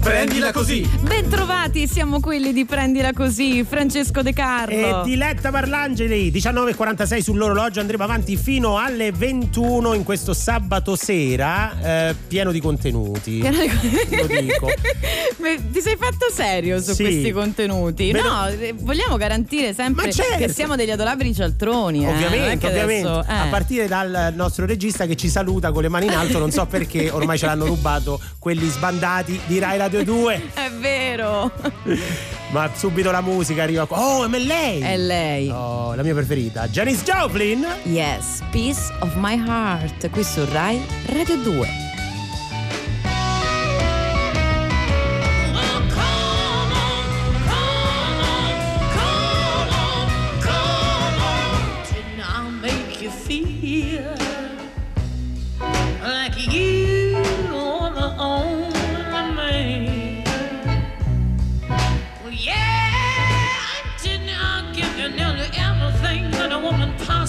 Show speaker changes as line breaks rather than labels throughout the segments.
Prendila così!
Bentrovati, siamo quelli di Prendila così, Francesco De Carlo.
E Diletta Parlangeli, 19.46 sull'orologio, andremo avanti fino alle 21 in questo sabato sera, eh, pieno di contenuti.
Pieno di...
Lo dico.
Ti sei fatto serio su
Sì.
questi contenuti?
Beh,
no, eh, vogliamo garantire sempre
certo.
che siamo degli adorabili cialtroni. eh,
Ovviamente,
che
ovviamente.
adesso- eh.
A partire dal nostro regista che ci saluta con le mani in alto, non so perché ormai ce l'hanno rubato quelli sbandati di Rai Radio 2.
È vero,
Ma subito la musica arriva. Oh, è lei!
è lei.
Oh, la mia preferita, Janice Joplin.
Yes, Piece of My Heart, qui su Rai Radio 2.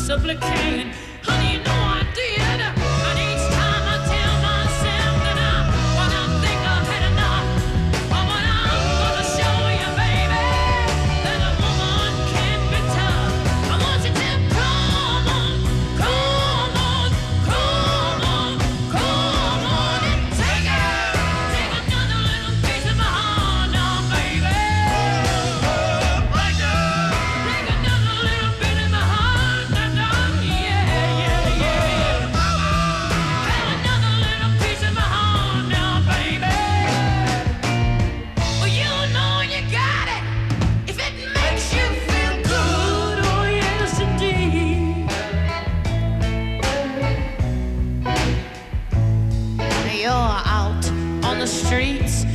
supplicating the streets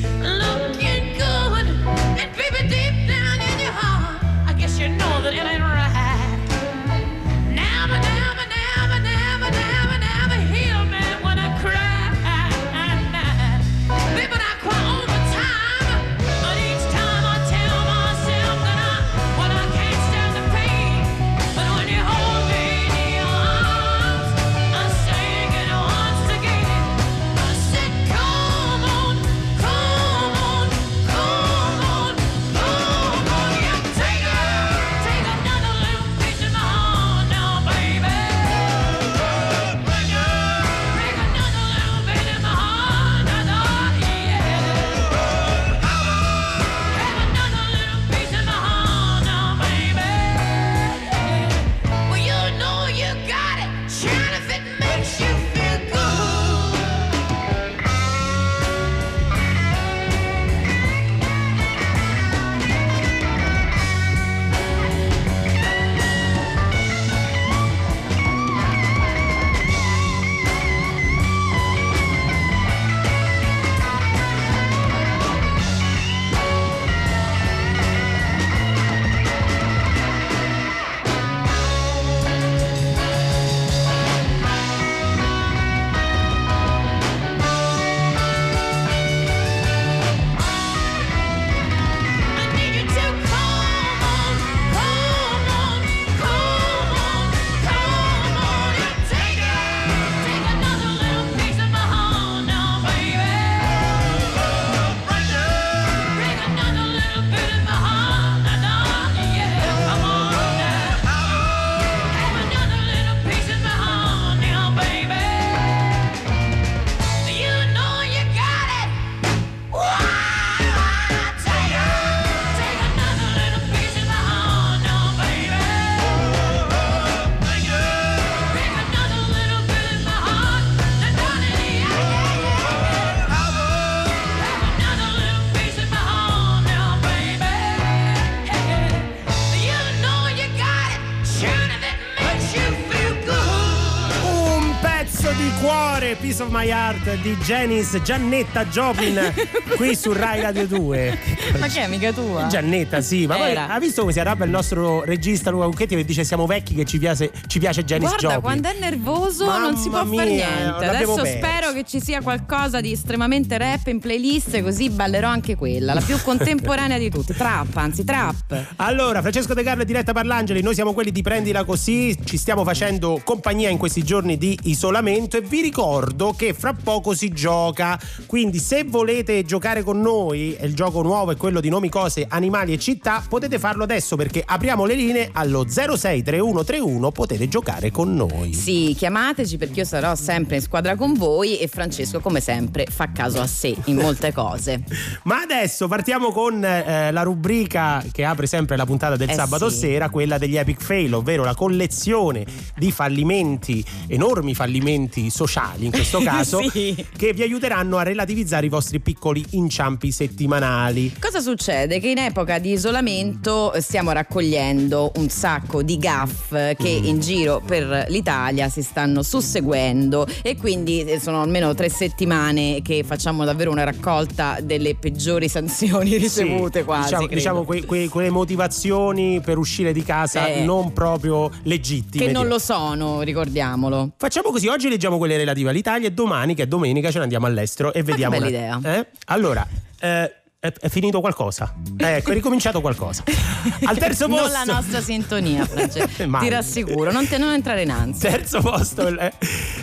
Piece of My Heart di Janice Giannetta Joplin qui su Rai Radio 2.
Ma che è mica tua?
Giannetta, sì, ma poi ha visto come si arrabbia il nostro regista Luca Cucchetti che dice siamo vecchi che ci piace, ci piace Janice
Guarda,
Joplin.
quando è nervoso non si può
Mamma
fare
mia,
niente. Adesso
perso.
spero che ci sia qualcosa di estremamente rap in playlist, così ballerò anche quella, la più contemporanea di tutte. Trap, anzi, trap.
Allora, Francesco De Carlo e Diretta Parlangeli, noi siamo quelli di Prendila Così, ci stiamo facendo compagnia in questi giorni di isolamento e vi ricordo che fra poco si gioca, quindi se volete giocare con noi, e il gioco nuovo è quello di nomi, cose, animali e città, potete farlo adesso perché apriamo le linee allo 063131, potete giocare con noi.
Sì, chiamateci perché io sarò sempre in squadra con voi e Francesco, come sempre, fa caso a sé in molte cose.
Ma adesso partiamo con eh, la rubrica che apre sempre la puntata del
Eh
sabato
sì.
sera, quella degli epic fail, ovvero la collezione di fallimenti, enormi fallimenti sociali in questo caso,
Sì.
che vi aiuteranno a relativizzare i vostri piccoli inciampi settimanali.
Cosa succede? Che in epoca di isolamento stiamo raccogliendo un sacco di gaff che
Mm.
in giro per l'Italia si stanno susseguendo e quindi eh, sono almeno tre settimane che facciamo davvero una raccolta delle peggiori sanzioni ricevute
Sì,
quasi.
Diciamo, diciamo que- que- quelle motivazioni per uscire di casa
Eh.
non proprio legittime.
che non lo sono, ricordiamolo.
Facciamo così, oggi leggiamo quelle relative all'Italia e domani, che è domenica, ce ne andiamo all'estero e vediamo.
bella
una-
idea.
Eh? Allora, eh, è, è finito qualcosa? Eh, ecco, è ricominciato qualcosa. Al terzo posto.
Non la nostra sintonia. Ti rassicuro, non, te- non entrare in ansia.
Terzo posto, eh,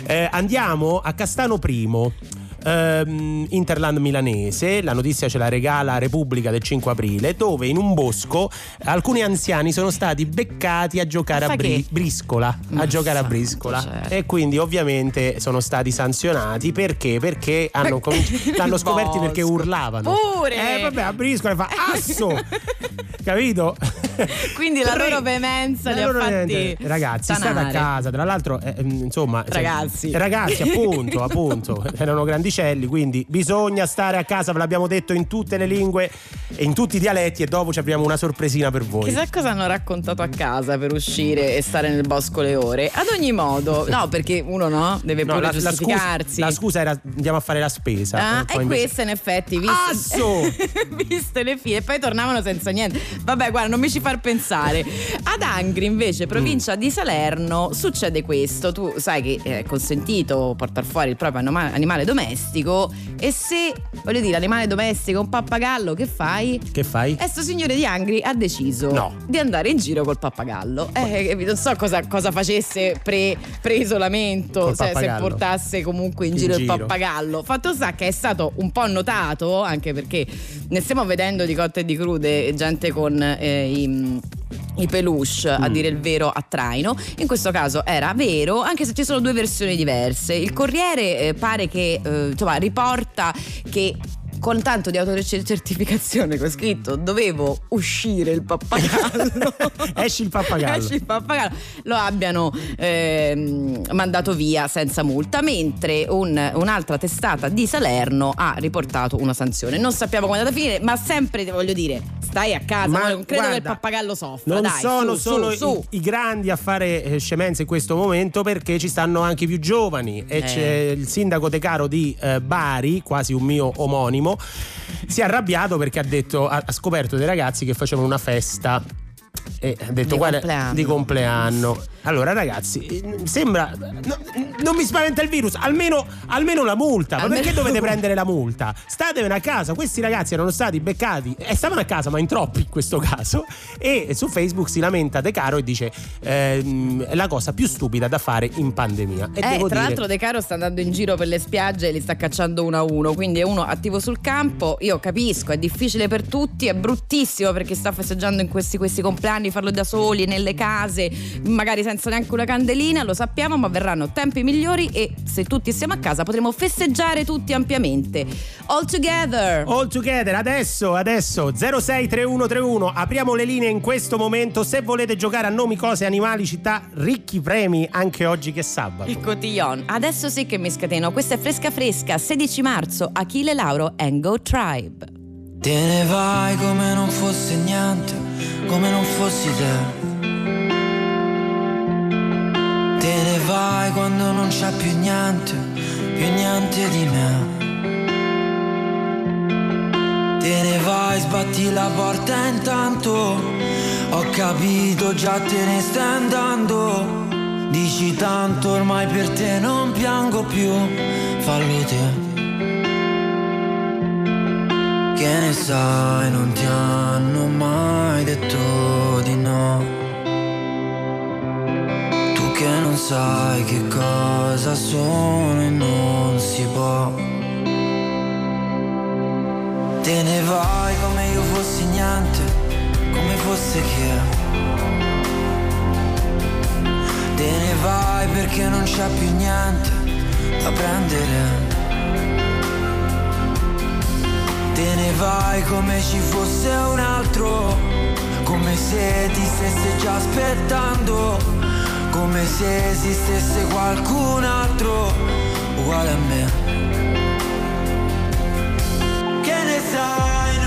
eh, andiamo a Castano Primo. Ehm, Interland milanese, la notizia ce la regala Repubblica del 5 aprile, dove in un bosco alcuni anziani sono stati beccati a giocare
A
bri- briscola. A
Ma
giocare a briscola.
cielo.
E quindi ovviamente sono stati sanzionati perché? Perché hanno cominci- l'hanno scoperti perché urlavano.
Pure!
Eh vabbè, a briscola fa asso! Capito?
Quindi la loro veemenza
la
li ha
loro
fatti
veemenza. Ragazzi, state a
stanare.
casa. Tra l'altro, eh, ehm, insomma,
Ragazzi.
ragazzi, appunto, appunto, erano grandicelli. Quindi bisogna stare a casa. Ve l'abbiamo detto in tutte le lingue e in tutti i dialetti. E dopo ci abbiamo una sorpresina per voi.
Chissà cosa hanno raccontato a casa per uscire e stare nel bosco le ore. Ad ogni modo, no, perché uno no, deve
No,
pure
la, la scusa,
giustificarsi.
la scusa era andiamo a fare la spesa.
Ah,
Eh,
e
invece-
queste in effetti viste,
Asso!
viste le file e poi tornavano senza niente vabbè guarda non mi ci far pensare ad Angri invece provincia di Salerno succede questo tu sai che è consentito portare fuori il proprio anima- animale domestico e se voglio dire animale domestico un pappagallo che fai?
Che fai?
E sto signore di Angri ha deciso
No.
di andare in giro col pappagallo. Eh, non so cosa, cosa facesse pre, pre-isolamento,
Col
se, portasse comunque in,
In
giro, il
giro.
pappagallo. Fatto sta che è stato un po' notato, anche perché ne stiamo vedendo di cotte e di crude, gente con eh, i i peluche, a
Mm.
dire il vero, a traino. In questo caso era vero, anche se ci sono due versioni diverse. Il Corriere eh, pare che eh, insomma, riporta che con tanto di autocertificazione con scritto dovevo uscire il pappagallo.
Esci il pappagallo.
Esci il pappagallo. Lo abbiano ehm, mandato via senza multa, mentre un- un'altra testata di Salerno ha riportato una sanzione. Non sappiamo come è andata a finire, ma sempre voglio dire, stai a casa,
Ma
non credo che il
guarda,
pappagallo soffra.
Non
dai,
sono
su,
solo
su, su.
I, i grandi a fare eh, scemenze in questo momento perché ci stanno anche i più giovani e
Eh.
c'è il sindaco De Caro di eh, Bari, quasi un mio omonimo, si è arrabbiato perché ha, detto, ha, ha scoperto dei ragazzi che facevano una festa e ha detto
Di
"Guarda,
compleanno."
di compleanno. Allora ragazzi, eh, sembra no, non mi spaventa il virus, almeno, almeno la multa. Ma
Almeno-
perché dovete prendere la multa? Statevene a casa, questi ragazzi erano stati beccati e stavano a casa, ma in troppi in questo caso. E su Facebook si lamenta De Caro e dice ehm, la cosa più stupida da fare in pandemia. E
Eh,
devo
tra
dire,
l'altro De Caro sta andando in giro per le spiagge e li sta cacciando uno a uno, quindi è uno attivo sul campo. Io capisco, è difficile per tutti, è bruttissimo perché sta festeggiando in questi, questi compleanni, farlo da soli, nelle case, magari senza neanche una candelina, lo sappiamo, ma verranno tempi migliori e se tutti siamo a casa potremo festeggiare tutti ampiamente. All together!
All together, adesso, adesso 063131, apriamo le linee in questo momento. Se volete giocare a nomi, cose, animali, città, ricchi premi anche oggi che è sabato.
Il cotillon. Adesso sì che mi scateno. Questa è fresca fresca, 16 marzo, Achille Lauro Go Tribe.
Te ne vai come non fosse niente, come non fossi te. Vai quando non c'è più niente, più niente di me. Te ne vai, sbatti la porta intanto. Ho capito, già te ne stai andando. Dici tanto, ormai per te non piango più. Fallo te. Che ne sai, non ti hanno mai detto di no. Che non sai che cosa sono e non si può. Te ne vai come io fossi niente, come fosse che. Te ne vai perché non c'è più niente da prendere. Te ne vai come ci fosse un altro, come se ti stesse già aspettando, come se esistesse qualcun altro uguale a me. Che ne sai,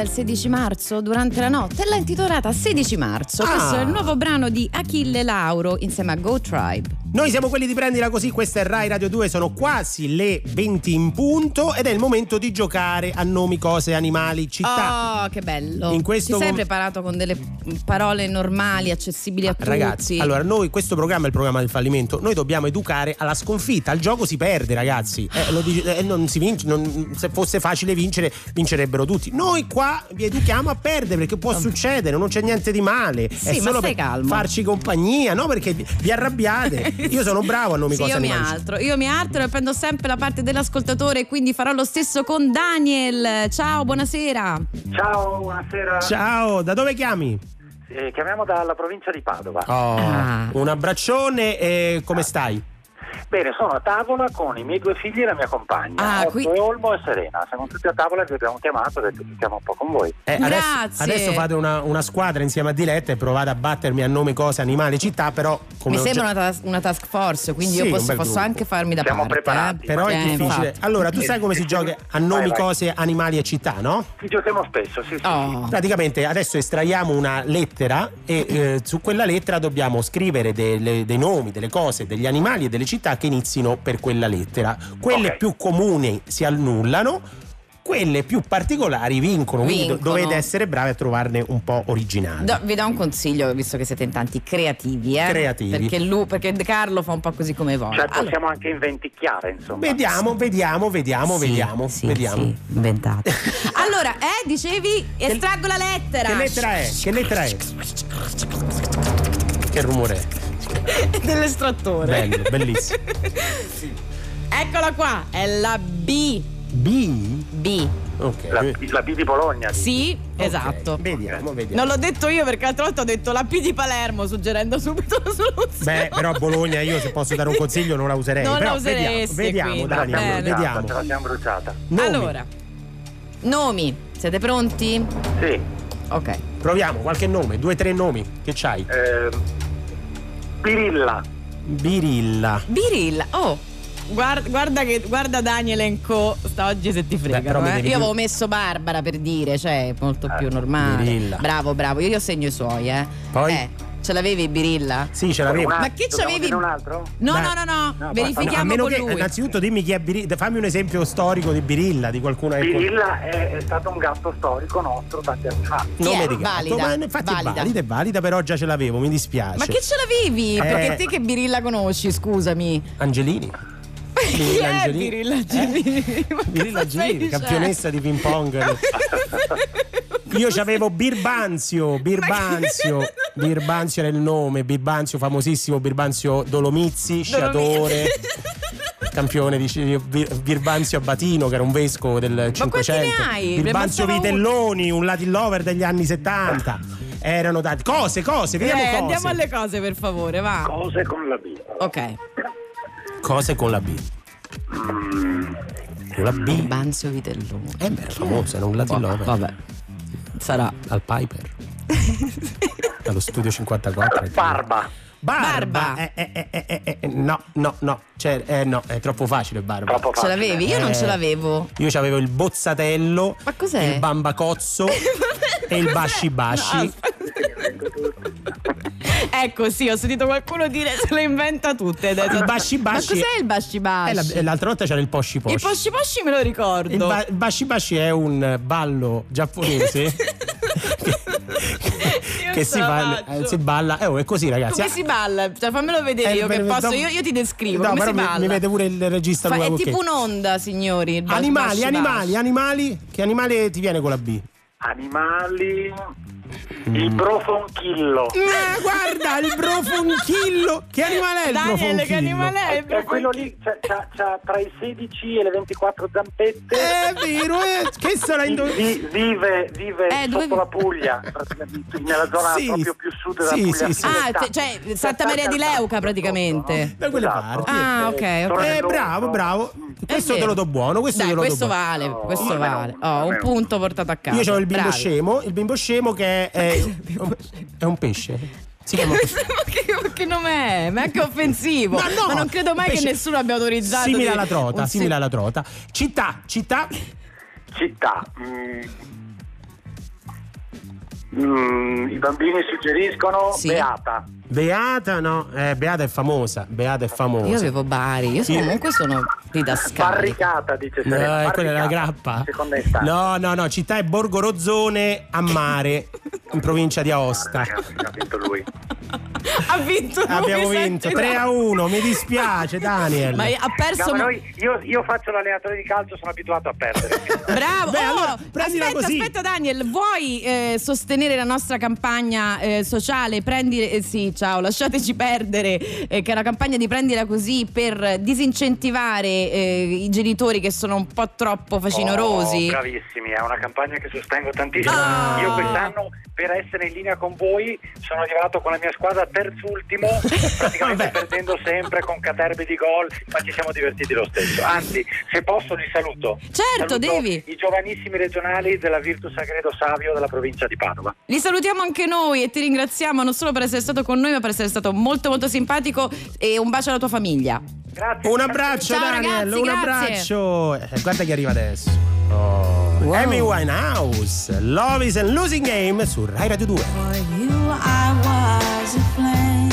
Il 16 marzo
durante la notte e l'ha intitolata 16 marzo.
Ah.
Questo è il nuovo brano di Achille Lauro insieme a Go Tribe.
Noi siamo quelli di prendila così, questa è Rai Radio 2, sono quasi le 20 in punto ed è il momento di giocare a nomi, cose, animali, città.
Oh, che bello.
In questo
Ti sei
mom-
preparato con delle parole normali, accessibili a tutti.
Ragazzi, allora noi questo programma è il programma del fallimento, noi dobbiamo educare alla sconfitta, al gioco si perde ragazzi, Eh, dice- eh, non si vince, non- se fosse facile vincere vincerebbero tutti, noi qua vi educhiamo a perdere perché può succedere, non c'è niente di male,
Sì,
è
ma
solo per
calmo.
farci compagnia, no perché vi arrabbiate, io sono bravo a nomi
Sì,
cose
io mi
animali.
altro, io mi altro e prendo sempre la parte dell'ascoltatore, quindi farò lo stesso con Daniel. Ciao, buonasera.
Ciao, buonasera.
Ciao, da dove chiami?
Eh, chiamiamo dalla provincia di Padova.
Oh,
Ah.
Un abbraccione e come stai?
Bene, sono a tavola con i miei due figli e la mia compagna.
Ah,
Otto
qui-
e Olmo e Serena. Siamo tutti a tavola e vi abbiamo chiamato e detto che stiamo un po' con voi.
Eh, adesso,
Grazie.
adesso fate una, una squadra insieme a Diletta e provate a battermi a nome, cose, animali, città, però come
Mi sembra
già-
una, tas- una task force, quindi
Sì,
io posso, posso anche farmi da
Siamo
parte.
preparati.
eh.
Però è
Eh,
difficile.
infatti.
Allora, tu sai come si gioca a nomi,
Vai, vai.
cose, animali e città, no?
Ci giochiamo spesso, sì, sì.
Oh.
Praticamente adesso estraiamo una lettera e eh, su quella lettera dobbiamo scrivere delle- dei nomi, delle cose, degli animali e delle città che inizino per quella lettera. Quelle
Ok.
più comuni si annullano. quelle più particolari vincono, quindi
Vincono.
dovete essere bravi a trovarne un po' originali.
Do- vi do un consiglio, visto che siete in tanti creativi, eh?
Creativi.
Perché, lui, perché Carlo fa un po' così come vuole.
Cioè
Allora-
possiamo anche inventicchiare, insomma.
Vediamo, vediamo, vediamo,
Sì,
vediamo,
sì,
vediamo.
sì, inventate. allora, eh, dicevi, estraggo la lettera.
Che lettera è? Che lettera è? Che rumore è?
Dell'estrattore.
Bello, bellissimo.
Eccola qua, è la B.
B?
B.
Ok.
La, la B di Bologna.
Sì,
Ok,
esatto.
Vediamo, vediamo.
Non l'ho detto io perché l'altra volta ho detto la P di Palermo, suggerendo subito la soluzione.
Beh, però Bologna io se posso dare un consiglio non la userei.
Non la
però
useresti,
vediamo,
quindi,
vediamo
la
Daniel, vediamo.
Ce la siamo bruciata.
Nomi.
Allora, nomi, siete pronti?
Sì.
Ok.
Proviamo, qualche nome, due tre nomi. Che c'hai?
Eh, Pirilla.
Birilla.
Birilla, oh. Guarda, guarda che guarda Daniel and Co. Sta oggi se ti
Beh,
fregano.
mi
eh.
devi
Io avevo messo Barbara per dire, cioè molto più normale.
Birilla.
Bravo, bravo. Io, io segno i suoi, eh.
Poi?
Eh, ce l'avevi Birilla?
Sì, ce l'avevo.
Ma che c'avevi?
dire un altro?
No, no, no, no.
No,
No,
Verifichiamo
a meno
con
che
lui.
innanzitutto dimmi chi è Birilla, fammi un esempio storico di Birilla, di qualcuno che
Pirilla è, è stato un gatto storico nostro tanti anni fa.
Nome
è?
di gatto,
Valida,
ma infatti
valida.
è valida, è valida, però già ce l'avevo, mi dispiace.
Ma che ce l'avevi?
Eh.
Perché te che Birilla conosci, scusami.
Angelini.
Chi è. Birilla Angelini? Ma
Birilla Angelini,
dicendo?
campionessa di ping pong. Io c'avevo Birbanzio, Birbanzio, Birbanzio era il nome, Birbanzio famosissimo, Birbanzio Dolomizzi, sciatore, campione di Birbanzio Abatino che era un vescovo del
quanti
500.
ne hai?
Birbanzio. Vitelloni, un Latin lover degli anni 70. Erano tanti. Cose, cose, vediamo
Eh,
cose.
andiamo alle cose, per favore, va.
Cose con la B.
Ok.
Cose con la B. Con la B.
Banzio Vitellone.
Eh beh, era famoso, era un Latin lover.
Vabbè. Sarà.
Al Piper. Allo studio 54.
Barba.
Barba.
Barba.
Eh, eh, eh, eh, eh, eh, no, no, no. Cioè, eh, no, è troppo facile Barba.
Troppo
Ce
facile.
l'avevi? Io non ce l'avevo.
Io c'avevo il bozzatello,
Ma cos'è?
il bambacozzo e il basci basci.
Ecco, sì, ho sentito qualcuno dire se le inventa tutte. adesso.
Il basci basci.
Ma cos'è il basci
E
basci?
la- e l'altra volta c'era il posci posci.
Il posci posci me lo ricordo.
Il ba- il basci basci è un ballo giapponese che
non
si,
ce la
fa-
faccio.
eh, si balla. Eh, oh, è così, ragazzi.
Come si balla? Cioè, fammelo vedere
Eh,
io che posso. Io, io ti descrivo.
No,
come
però
si
mi,
balla?
mi vede pure il regista
Fa- è tipo un'onda, signori.
Animali, animali, animali. Che animale ti viene con la B?
Animali.
Mm.
Il brofonchillo.
Ah, guarda, il brofonchillo. Che animale è il
Daniel,
brofonchillo?
che animale è? il
È quello lì, c'ha, c'ha- c'ha tra i 16 e le 24 zampette.
È vero, eh. Che sarà in
Vi- vi- vive vive
Eh, dove
sotto
vi-
la Puglia, praticamente, nella zona
Sì,
proprio più sud della
sì,
Puglia.
sì, sì.
Ah, cioè, Santa Maria di Leuca, praticamente.
Da quelle
Esatto.
parti.
Ah, ok, ok.
Eh, bravo, bravo. Questo te lo do buono, questo
Dai,
te lo
questo
do buono.
vale, questo vale. Oh, un punto portato a casa.
Io ho il bimbo
Bravi.
scemo, il bimbo scemo che è, è un pesce.
Ma, che, che nome è? Ma è anche offensivo.
Ma no,
Ma non credo mai
pesce-
che nessuno abbia autorizzato.
Simile
di-
alla trota,
un
simile
si-
alla trota. Città, città.
Città. Mm. Mm, I bambini suggeriscono
Sì.
Beata.
Beata, no, eh, Beata è famosa. Beata è famosa.
Io avevo Bari, io sono- comunque sono didascalica.
Barricata, dice
No,
Serena.
eh, quella è la
Barricata,
grappa. No, no, no, città è Borgo Rozzone a mare, in provincia di Aosta.
Ragazzi, ha vinto lui.
Ha vinto lui,
Abbiamo vinto
no.
3 a 1, mi dispiace Daniel.
Ma ha perso.
No, ma noi- io, io faccio l'allenatore di calcio, sono abituato a perdere.
Bravo!
Beh,
Oh,
allora,
aspetta,
così.
aspetta, Daniel, vuoi eh, sostenere la nostra campagna eh, sociale? Prendi, eh, sì, ciao, lasciateci perdere, eh, che è una campagna di prendila così per disincentivare eh, i genitori che sono un po' troppo facinorosi.
Oh, bravissimi, è una campagna che sostengo tantissimo.
Ah.
Io quest'anno, per essere in linea con voi, sono arrivato con la mia squadra terzultimo, praticamente perdendo sempre con caterbi di gol, ma ci siamo divertiti lo stesso. Anzi, se posso li saluto.
Certo,
Saluto
devi.
I giovanissimi regionali della Virtus Sagredo Savio della provincia di Padova.
Li salutiamo anche noi e ti ringraziamo non solo per essere stato con noi, ma per essere stato molto molto simpatico e un bacio alla tua famiglia.
Grazie.
Un abbraccio
Ciao,
Daniel,
ragazzi,
un
grazie.
abbraccio. Eh, guarda chi arriva adesso. Oh.
Wow.
Amy Winehouse, Love is a Losing Game su Rai Radio 2.
For you, I was a flame.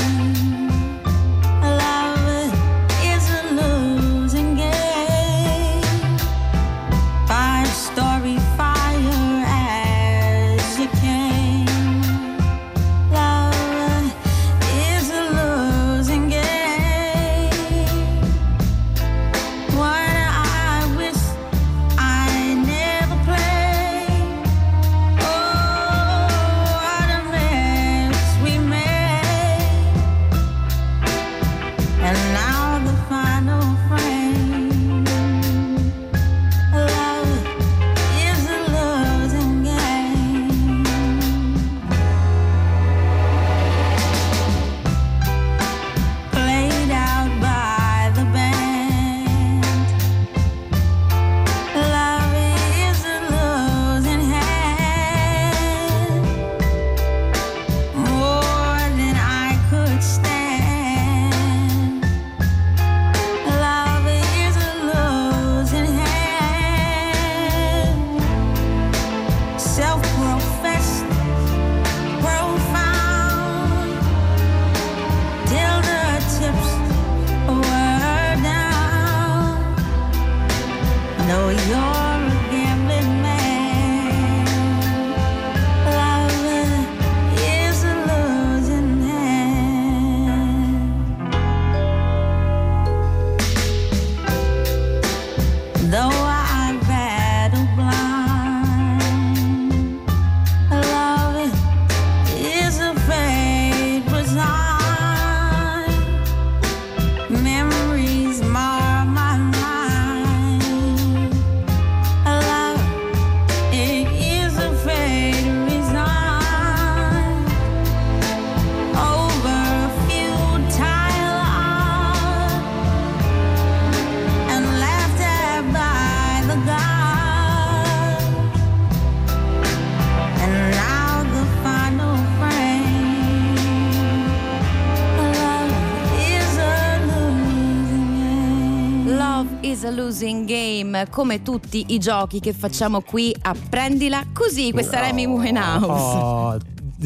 Come tutti i giochi che facciamo qui a Prendila Così. Questa era Amy Winehouse.
Oh,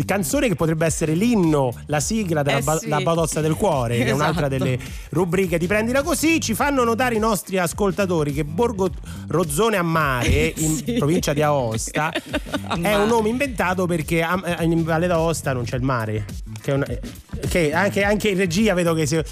canzone che potrebbe essere l'inno, la sigla della
Eh
ba-
sì.
la Badozza del Cuore, che è un'altra
Esatto.
delle rubriche di Prendila Così. Ci fanno notare i nostri ascoltatori che Borgo Rozzone a Mare, in
Sì.
provincia di Aosta, è un nome inventato perché a- eh, in Valle d'Aosta non c'è il mare. Che, è una- eh, che anche, anche in regia vedo che si.
Ma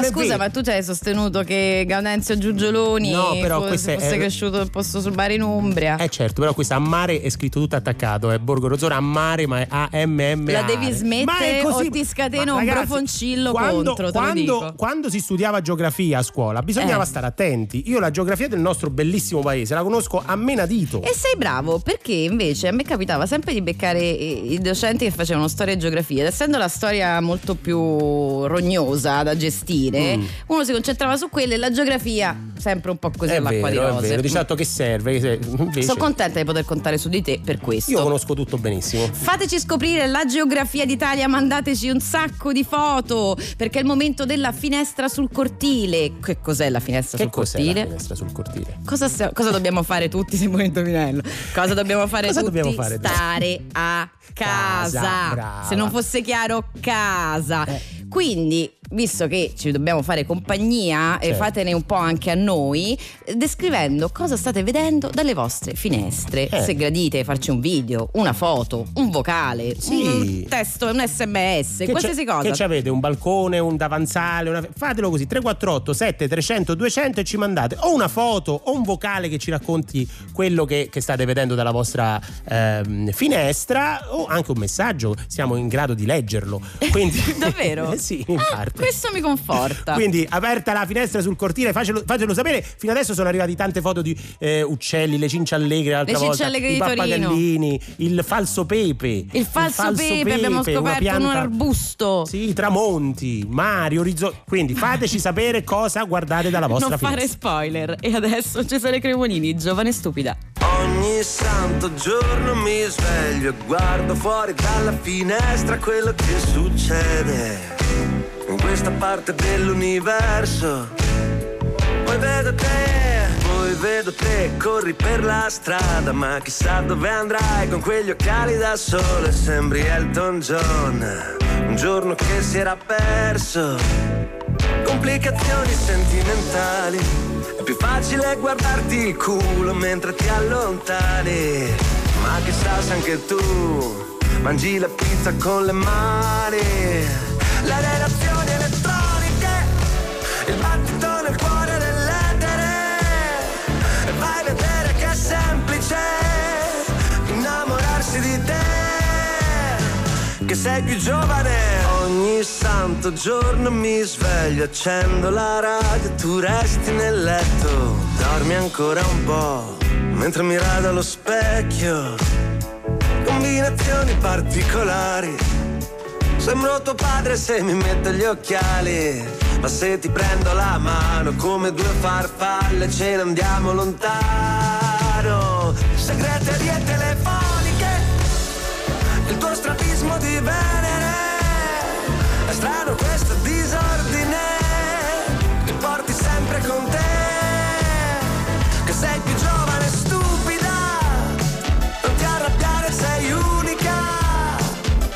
non è
scusa,
vero.
ma tu ci hai sostenuto che Gaudenzio Giugioloni
No, però
fo-
questo è-
fosse
è-
cresciuto nel posto sul bar in Umbria?
Eh certo, però questa a mare è scritto tutto attaccato, è Borgo Rozzone a mare, ma è A-M-M.
La devi smettere o ti scateno un profoncillo
quando,
contro,
quando, quando si studiava geografia a scuola bisognava
Eh.
stare attenti. Io la geografia del nostro bellissimo paese la conosco a menadito.
E sei bravo perché invece a me capitava sempre di beccare i i docenti che facevano storia e geografia ed essendo la storia molto più rognosa da gestire
Mm.
uno si concentrava su quella e la geografia sempre un po' così
È
all'acqua
vero,
di
è
rose.
vero. Di certo che serve. invece
Sono contenta di poter contare su di te per questo.
io conosco tutto benissimo.
Fateci scoprire la geografia d'Italia, mandateci un sacco di foto perché è il momento della finestra sul cortile. Che cos'è la finestra
Che
sul cortile?
la finestra sul cortile?
Cosa, cosa dobbiamo fare tutti se vuoi indovinello? Cosa dobbiamo fare
Cosa
tutti?
dobbiamo fare?
Stare a casa.
Casa,
se non fosse chiaro, casa.
Eh.
Quindi, visto che ci dobbiamo fare compagnia,
Certo.
fatene un po' anche a noi, descrivendo cosa state vedendo dalle vostre finestre.
Eh.
Se gradite farci un video, una foto, un vocale,
Sì.
un testo, un sms, qualsiasi
c'è-
cosa.
Che ci avete? Un balcone, un davanzale, una- fatelo così 348 7 300 200 e ci mandate o una foto o un vocale che ci racconti quello che, che state vedendo dalla vostra ehm, finestra o anche un messaggio, siamo in grado di leggerlo. Quindi,
Davvero?
Sì, in
Ah,
parte.
Questo mi conforta.
Quindi aperta la finestra sul cortile, facelo, facelo sapere. Fino adesso sono arrivate tante foto di eh, uccelli, le cinciallegre l'altra
Le
volta, i
di Torino.
pappagallini, il falso pepe.
il falso, pepe, abbiamo
una
scoperto un
pianta-
arbusto.
Sì, tramonti, mari, orizzonti. Quindi fateci sapere cosa guardate dalla vostra
non fare
finestra.
spoiler. E adesso Cesare Cremonini, giovane stupida.
Ogni santo giorno mi sveglio e guardo fuori dalla finestra quello che succede questa parte dell'universo. Poi vedo te, poi vedo te, corri per la strada, ma chissà dove andrai con quegli occhiali da sole, sembri Elton John, un giorno che si era perso complicazioni sentimentali. È più facile guardarti il culo mentre ti allontani. Ma chissà se anche tu mangi la pizza con le mani. Le relazioni sei più giovane. Ogni santo giorno mi sveglio, accendo la radio, tu resti nel letto, dormi ancora un po', mentre mi rado allo specchio. Combinazioni particolari. Sembro tuo padre se mi metto gli occhiali. Ma se ti prendo la mano come due farfalle ce ne andiamo lontano. Segreterie telefoniche il tuo strabismo di Venere. È strano questo disordine, ti porti sempre con te. Che sei più giovane e stupida, non ti arrabbiare, sei unica.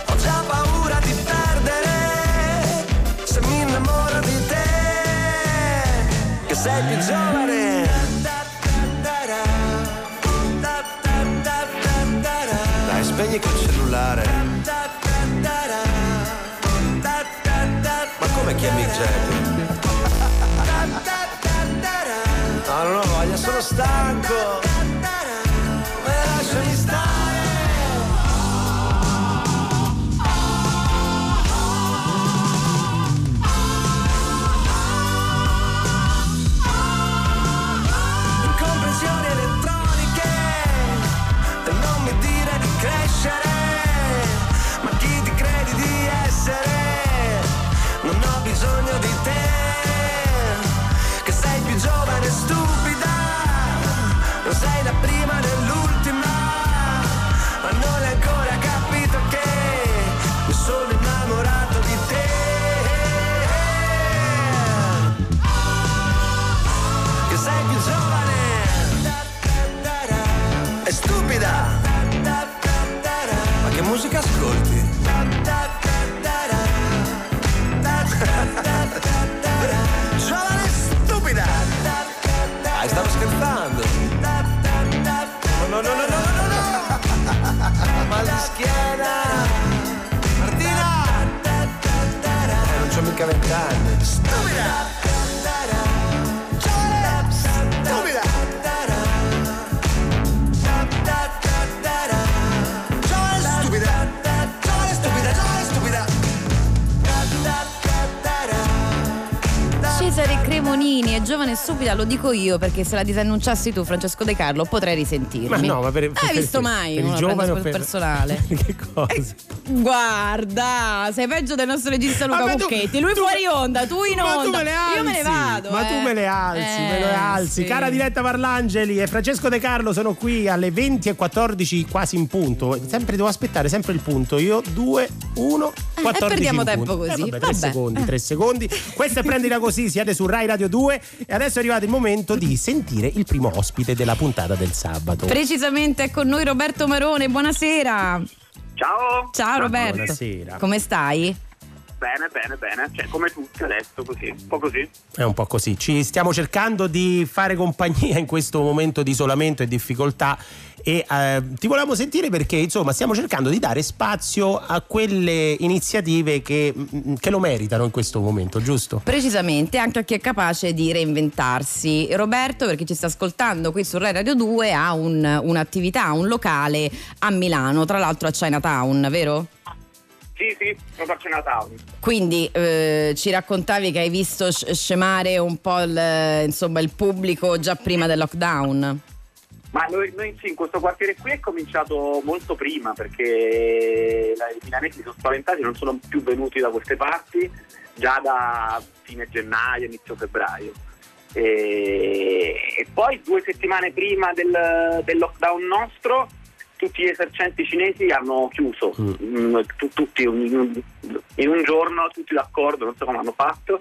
Ho già paura di perdere, se mi innamoro di te. Che sei più giovane. Dai, spegni quel cellulare. Ma come chiami Jackie? No, non ho voglia, sono stanco. Stupida,
lo dico io perché se la disannunciassi tu, Francesco De Carlo, potrei risentirmi.
Ma no, ma per, per-
Hai visto
per-
mai
per il giovane o per-
personale?
che cosa?
Guarda, sei peggio del nostro regista Luca
Ah.
Lui
tu-
fuori onda, tu in
ma tu
onda.
me le
Io me ne
alzi,
vado.
Ma
eh.
tu me le alzi,
Eh,
me le alzi.
sì.
Cara Diletta Parlangeli e Francesco De Carlo sono qui alle 20 e 14 quasi in punto. Sempre devo aspettare sempre il punto. Io 2 1 14
Eh, perdiamo tempo così.
Eh, vabbè, 3
Vabbè.
secondi, 3 secondi. Questa è prendila così, siete su Rai Radio 2 e adesso è arrivato il momento di sentire il primo ospite della puntata del sabato.
Precisamente è con noi Roberto Marone, buonasera.
Ciao.
Ciao Roberto.
Buonasera.
Come stai?
Bene, bene, bene. Cioè, come tutti adesso, così, un po' così.
È un po' così. Ci stiamo cercando di fare compagnia in questo momento di isolamento e difficoltà e eh, ti volevamo sentire perché insomma stiamo cercando di dare spazio a quelle iniziative che, mm, che lo meritano in questo momento, giusto?
Precisamente anche a chi è capace di reinventarsi. Roberto, perché ci sta ascoltando qui su Rai Radio 2, ha un- un'attività, un locale a Milano, tra l'altro a Chinatown, vero?
Sì, sì, in Town.
Quindi eh, ci raccontavi che hai visto sc- scemare un po' il, insomma, il pubblico già prima del lockdown.
Ma noi, noi sì, in questo quartiere qui è cominciato molto prima perché i milanesi sono spaventati, non sono più venuti da queste parti già da fine gennaio, inizio febbraio. E, e poi due settimane prima del, del lockdown nostro tutti gli esercenti cinesi hanno chiuso,
Mm.
Mm, tu- tutti in un, giorno, tutti d'accordo, non so come hanno fatto.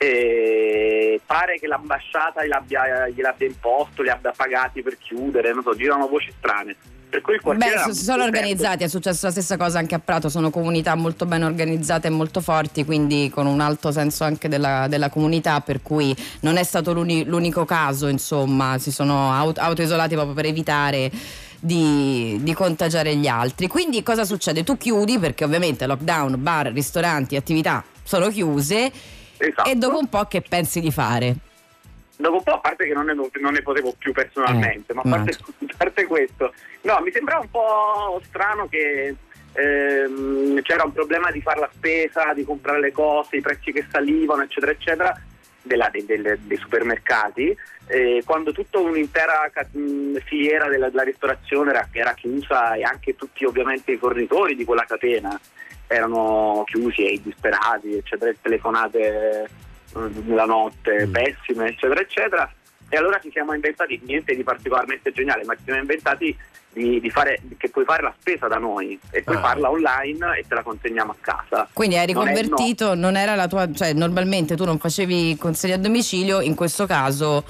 E pare che l'ambasciata gliel'abbia, gliel'abbia imposto, li abbia pagati per chiudere, non so, girano voci strane. Per cui il quartiere
Beh, si sono organizzati, è successo la stessa cosa anche a Prato, sono comunità molto ben organizzate e molto forti, quindi con un alto senso anche della, della comunità, per cui non è stato l'uni- l'unico caso, insomma, si sono aut- autoisolati proprio per evitare di, di contagiare gli altri. Quindi cosa succede? Tu chiudi perché ovviamente lockdown, bar, ristoranti, attività sono chiuse
Esatto.
e dopo un po' che pensi di fare?
Dopo un po', a parte che non ne, non ne potevo più personalmente,
Eh,
ma a parte, a parte questo, no, mi sembrava un po' strano che ehm, c'era un problema di fare la spesa, di comprare le cose, i prezzi che salivano, eccetera, eccetera, della- dei, delle- dei supermercati, eh, quando tutta un'intera filiera della, della ristorazione era, era chiusa e anche tutti ovviamente i fornitori di quella catena erano chiusi e disperati, eccetera, telefonate eh, nella notte,
Mm.
pessime, eccetera, eccetera. E allora ci siamo inventati niente di particolarmente geniale, ma ci siamo inventati di, di fare che puoi fare la spesa da noi e puoi
Ah.
farla online e te la consegniamo a casa.
Quindi hai
Non è-
riconvertito, non era la tua, cioè normalmente tu non facevi consegna a domicilio, in questo caso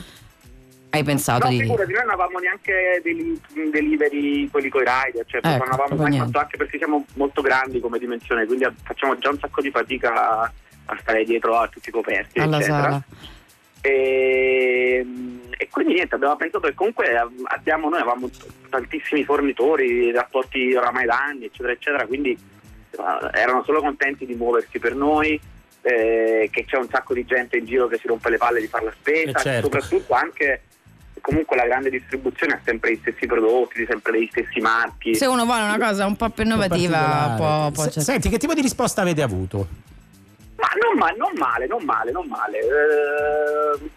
hai pensato
No,
di...
figurati, noi non avevamo neanche dei delivery, quelli con i rider, cioè
Ecco,
non avevamo mai
niente.
fatto anche perché siamo molto grandi come dimensione, quindi facciamo già un sacco di fatica a, a stare dietro a tutti i coperti,
alla
eccetera.
sala.
E, e quindi niente, abbiamo pensato che comunque abbiamo, noi avevamo tantissimi fornitori, rapporti oramai da anni, eccetera, eccetera, quindi eh, erano solo contenti di muoversi per noi, eh, che c'è un sacco di gente in giro che si rompe le palle di fare la spesa,
Eh, certo.
soprattutto anche comunque la grande distribuzione ha sempre gli stessi prodotti, sempre gli stessi marchi.
Se uno vuole una cosa un po' più
Un po'
innovativa, può, può
Se-
cercare.
Senti, che tipo di risposta avete avuto?
Ma non, ma- non male, non male, non male. Eh,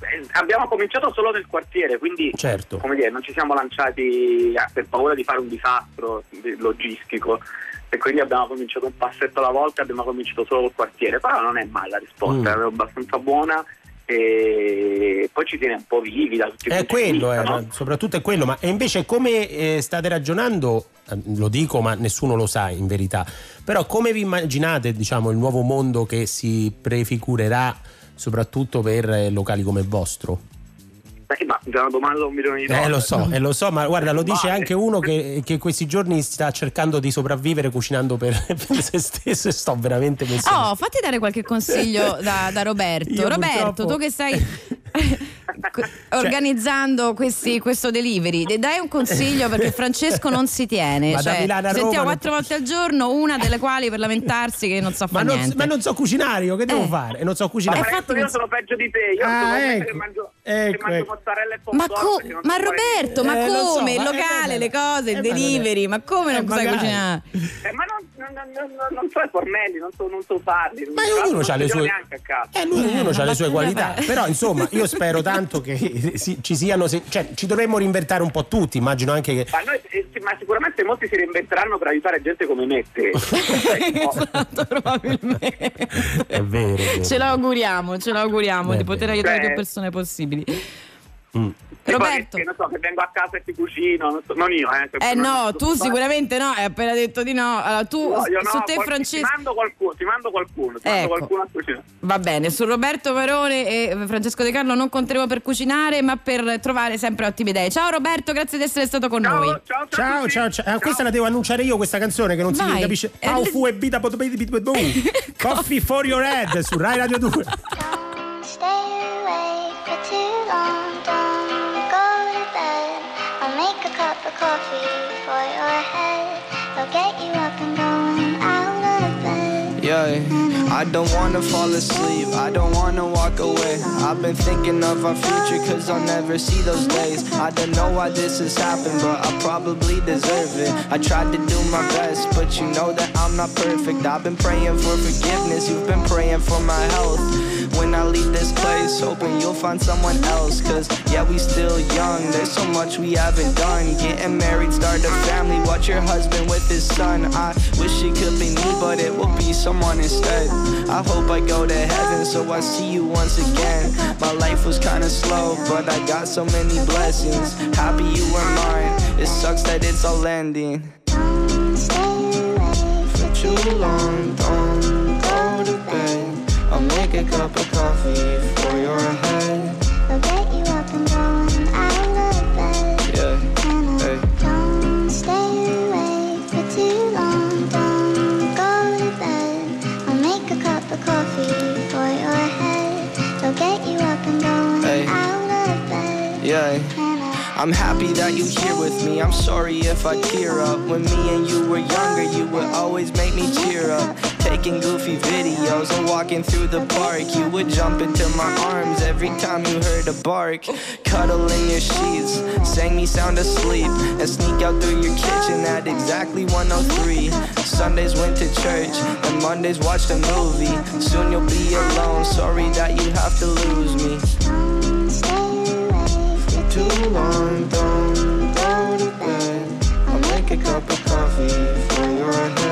eh, abbiamo cominciato solo nel quartiere, quindi
Certo.
come dire, non ci siamo lanciati eh, per paura di fare un disastro di- logistico e quindi abbiamo cominciato un passetto alla volta, abbiamo cominciato solo col quartiere, però non è male la risposta,
Mm.
è abbastanza buona e poi ci tiene un po' vivi da tutti i punti di
quello,
vista,
eh,
no?
soprattutto è quello. Ma e invece come eh, state ragionando? eh, Lo dico, ma nessuno lo sa in verità. Però come vi immaginate, diciamo, il nuovo mondo che si prefigurerà soprattutto per eh, locali come il vostro?
Beh, ma è una domanda da un milione di
Eh,
dollari.
lo so, eh, lo so, ma guarda, lo dice
Vale.
anche uno che, che questi giorni sta cercando di sopravvivere cucinando per, per se stesso e sto veramente pensando.
Oh, fatti dare qualche consiglio da, da Roberto.
Io
Roberto,
purtroppo-
tu che que- organizzando questi- questo delivery. De- Dai un consiglio perché Francesco non si tiene.
Ma da
Cioè,
Milano a
sentiamo
Roma non-
quattro volte al giorno, una delle quali per lamentarsi che non sa
Ma
fare niente.
ma non so cucinare, io che devo
Eh.
fare? E non so
Ma
cucinare.
Eh,
Lorenzo,
infatti
io sono peggio di te, io
Ah,
sono
ecco,
che mangio,
ecco,
che mangio
ecco.
mozzarella e
Ma, co- ma Roberto, ma
Eh, lo so,
come? il
ma-
locale,
eh,
le cose, il
eh, è-
delivery, ma come non
Eh,
sai cucinare?
Eh, ma non, non, non, non, non so i formelli, non so, non so farli.
Ma ognuno ha le sue
neanche a casa.
Eh, lui- ognuno ha le sue qualità. Però, insomma, io spero tanto che si- ci siano. se- cioè, ci dovremmo reinventare un po' tutti. Immagino anche che.
Ma, noi, eh, sì, ma sicuramente molti si reinventeranno per aiutare gente come me. te.
esatto, probabilmente.
È vero. è vero.
Ce lo auguriamo, ce lo auguriamo
È
di poter aiutare
Beh.
più persone possibili.
Mm.
Tipo
Roberto.
Che, che non so, che vengo a casa e ti cucino, non, so- non io, eh.
Eh no, tu sicuramente no, hai appena detto di no. Allora tu
No,
su
no,
te
qual-
Francesco
Ti mando qualcuno, ti mando qualcuno, ti mando
Ecco.
qualcuno a cucinare.
Va bene, su Roberto Marone e Francesco De Carlo non conteremo per cucinare, ma per trovare sempre ottime idee. Ciao Roberto, grazie di essere stato con noi.
Ciao, ciao,
Ciao, ciao, ciao. Ah, questa la devo annunciare io, questa canzone che non si
Vai.
capisce.
Eh,
Pau
le-
fu e bida bot- bit- bit- bit- boom. Coffee for your head su Rai Radio 2.
Stay awake for too long. Don't go to bed. I'll make a cup of coffee for your head. I'll get you up and going out of bed.
Yeah, I don't wanna fall asleep, I don't wanna walk away. I've been thinking of our future, cause I'll never see those days. I don't know why this has happened, but I probably deserve it. I tried to do my best, but you know that I'm not perfect. I've been praying for forgiveness, you've been praying for my health. When I leave this place, hoping you'll find someone else. Cause yeah, we still young, there's so much we haven't done. Getting married, start a family, watch your husband with his son. I wish it could be me, but it will be someone instead. I hope I go to heaven, so I see you once again. My life was kinda slow, but I got so many blessings. Happy you were mine, it sucks that it's all ending.
Stay awake
For too long, make a cup of coffee for your head.
I'll get you up and going out of bed.
Yeah,
And
hey.
don't stay awake for too long. Don't go to bed. I'll make a cup of coffee for your head. I'll get you up and going
Hey.
out of bed.
Yeah. I'm happy that you here with me. I'm sorry if I tear up. When me and you were younger, you would always make me cheer up. Taking goofy videos and walking through the park. You would jump into my arms every time you heard a bark. Cuddle in your sheets, sang me sound asleep, and sneak out through your kitchen at exactly 103. Sundays went to church, and Mondays watched a movie. Soon you'll be alone. Sorry that you have to lose me. too long, don't go to bed. I'll make a cup of coffee for your head.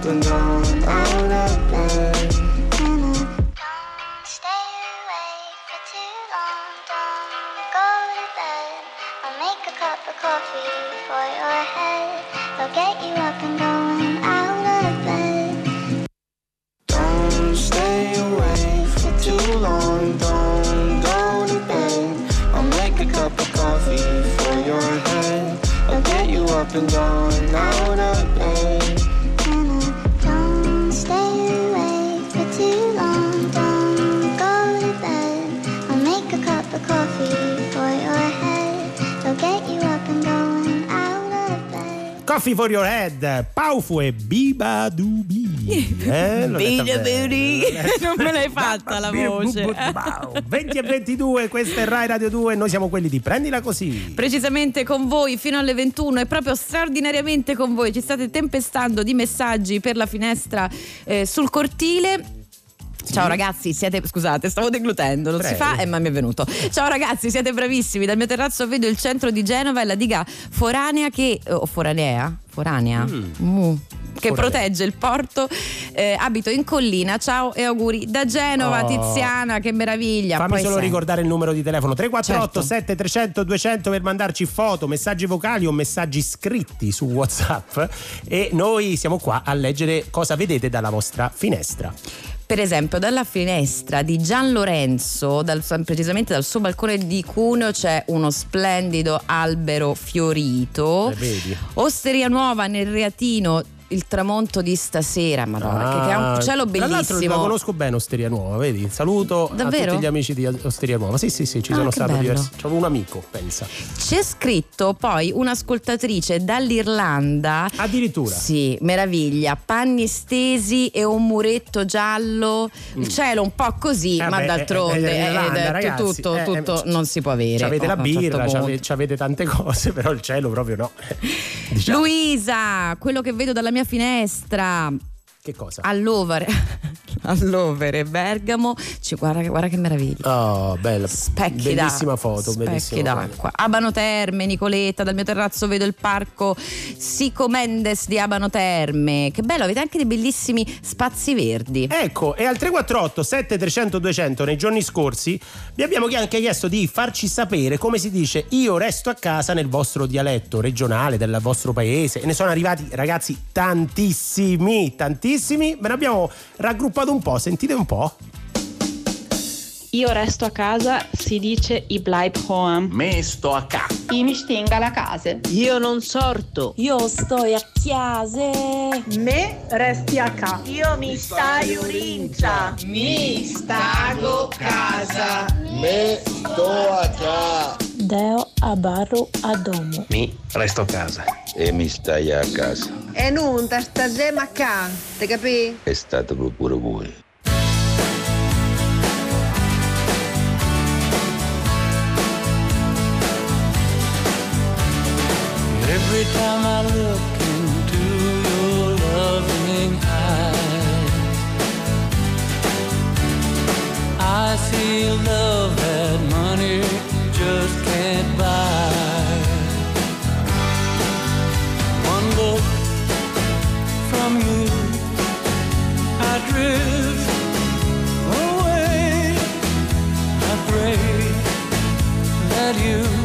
Up and down out of bed.
And I don't stay awake for too long. Don't go to bed. I'll make a cup of coffee for your head. I'll get you up and going out of bed.
Don't stay awake for too long, don't go to bed. I'll make a cup of coffee for your head. I'll get you up and down out of bed.
Coffee for your head.
Paufu e Biba Dubi. Eh.
Non me l'hai fatta la voce.
20 e 22, questa è Rai Radio 2 e noi siamo quelli di Prendila Così.
Precisamente con voi fino alle 21 e proprio straordinariamente con voi ci state tempestando di messaggi per la finestra eh, sul cortile. Ciao ragazzi, siete scusate, stavo deglutendo, non si
Prego.
fa, eh, ma mi è venuto. Ciao ragazzi, siete bravissimi. Dal mio terrazzo vedo il centro di Genova e la diga foranea che o foranea? Foranea? Mm. Che
Foranea.
protegge il porto. Eh, abito in collina. Ciao e auguri da Genova,
Oh.
Tiziana, che meraviglia.
Fammi
Poi
solo
sai-
ricordare il numero di telefono 348
Certo.
7300 200 per mandarci foto, messaggi vocali o messaggi scritti su WhatsApp e noi siamo qua a leggere cosa vedete dalla vostra finestra.
Per esempio, dalla finestra di Gian Lorenzo, dal- precisamente dal suo balcone di Cuneo, c'è uno splendido albero fiorito.
Eh?
Osteria Nuova nel Reatino il tramonto di stasera, madonna, che, che è un cielo
Ah, Tra la
bellissimo.
conosco bene Osteria Nuova, vedi? Saluto
Davvero?
a tutti gli amici di Osteria Nuova. Sì, sì, sì, ci
Ah,
sono stato
bello.
diversi. C'ho un amico, pensa.
C'è scritto poi un'ascoltatrice dall'Irlanda.
Addirittura.
Sì, meraviglia. Panni stesi e un muretto giallo. Il cielo un po' così,
Eh
ma
beh,
d'altronde eh,
l'Irlanda,
eh,
ragazzi.
tutto,
Eh,
tutto
eh,
non si può avere.
C'avete la
a un certo
birra, c'ave- c'avete tante cose, però il cielo proprio no. Diciamo.
Luisa, quello che vedo dalla mia finestra.
Che cosa?
All'Overe, Bergamo, ci, guarda, guarda che meraviglia.
Oh, bella.
Specchi
bellissima foto,
specchi
bellissima
d'acqua. Abano Terme, Nicoletta, dal mio terrazzo vedo il parco Sico Mendes di Abano Terme. Che bello, avete anche dei bellissimi spazi verdi.
Ecco, e al 348 7300 200 nei giorni scorsi vi abbiamo anche chiesto di farci sapere come si dice io resto a casa nel vostro dialetto regionale, del vostro paese. E ne sono arrivati ragazzi tantissimi, tantissimi. Ve ne abbiamo raggruppato un po', sentite un po'.
Io resto a casa, si dice i bleib home.
Me sto a casa.
I mi stinga la casa.
Io non sorto.
Io sto a chiase.
Me resti a casa.
Io mi stai urincia. Mi stago casa.
Me sto a casa.
Deo a barro a domo.
Mi resto a casa.
E mi stai a casa.
E non sta gemma ca. Te capì?
È stato pure voi.
Every time I look into your loving eyes, I see love that money just can't buy. One look from you, I drift away. I pray that you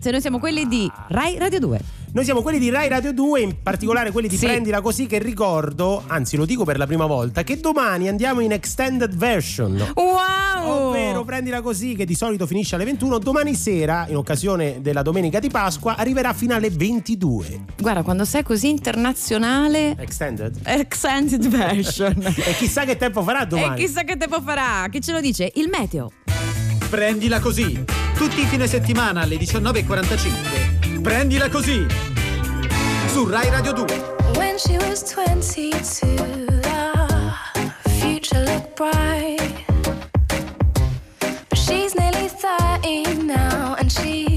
Got It.
Noi siamo quelli di Rai Radio 2.
Noi siamo quelli di Rai Radio 2, in particolare quelli di
Sì.
Prendila Così, che ricordo, anzi lo dico per la prima volta, che domani andiamo in extended version.
Wow!
Ovvero Prendila Così, che di solito finisce alle 21, domani sera, in occasione della domenica di Pasqua, arriverà fino alle 22.
Guarda, quando sei così internazionale.
Extended?
Extended version.
e chissà che tempo farà
e
domani.
chissà che tempo farà. Chi ce lo dice? Il meteo.
Prendila così. Tutti i fine settimana alle 19.45. Prendila così. Su Rai Radio 2.
When she was 22, the future looked bright. But she's nearly 30 now, and she's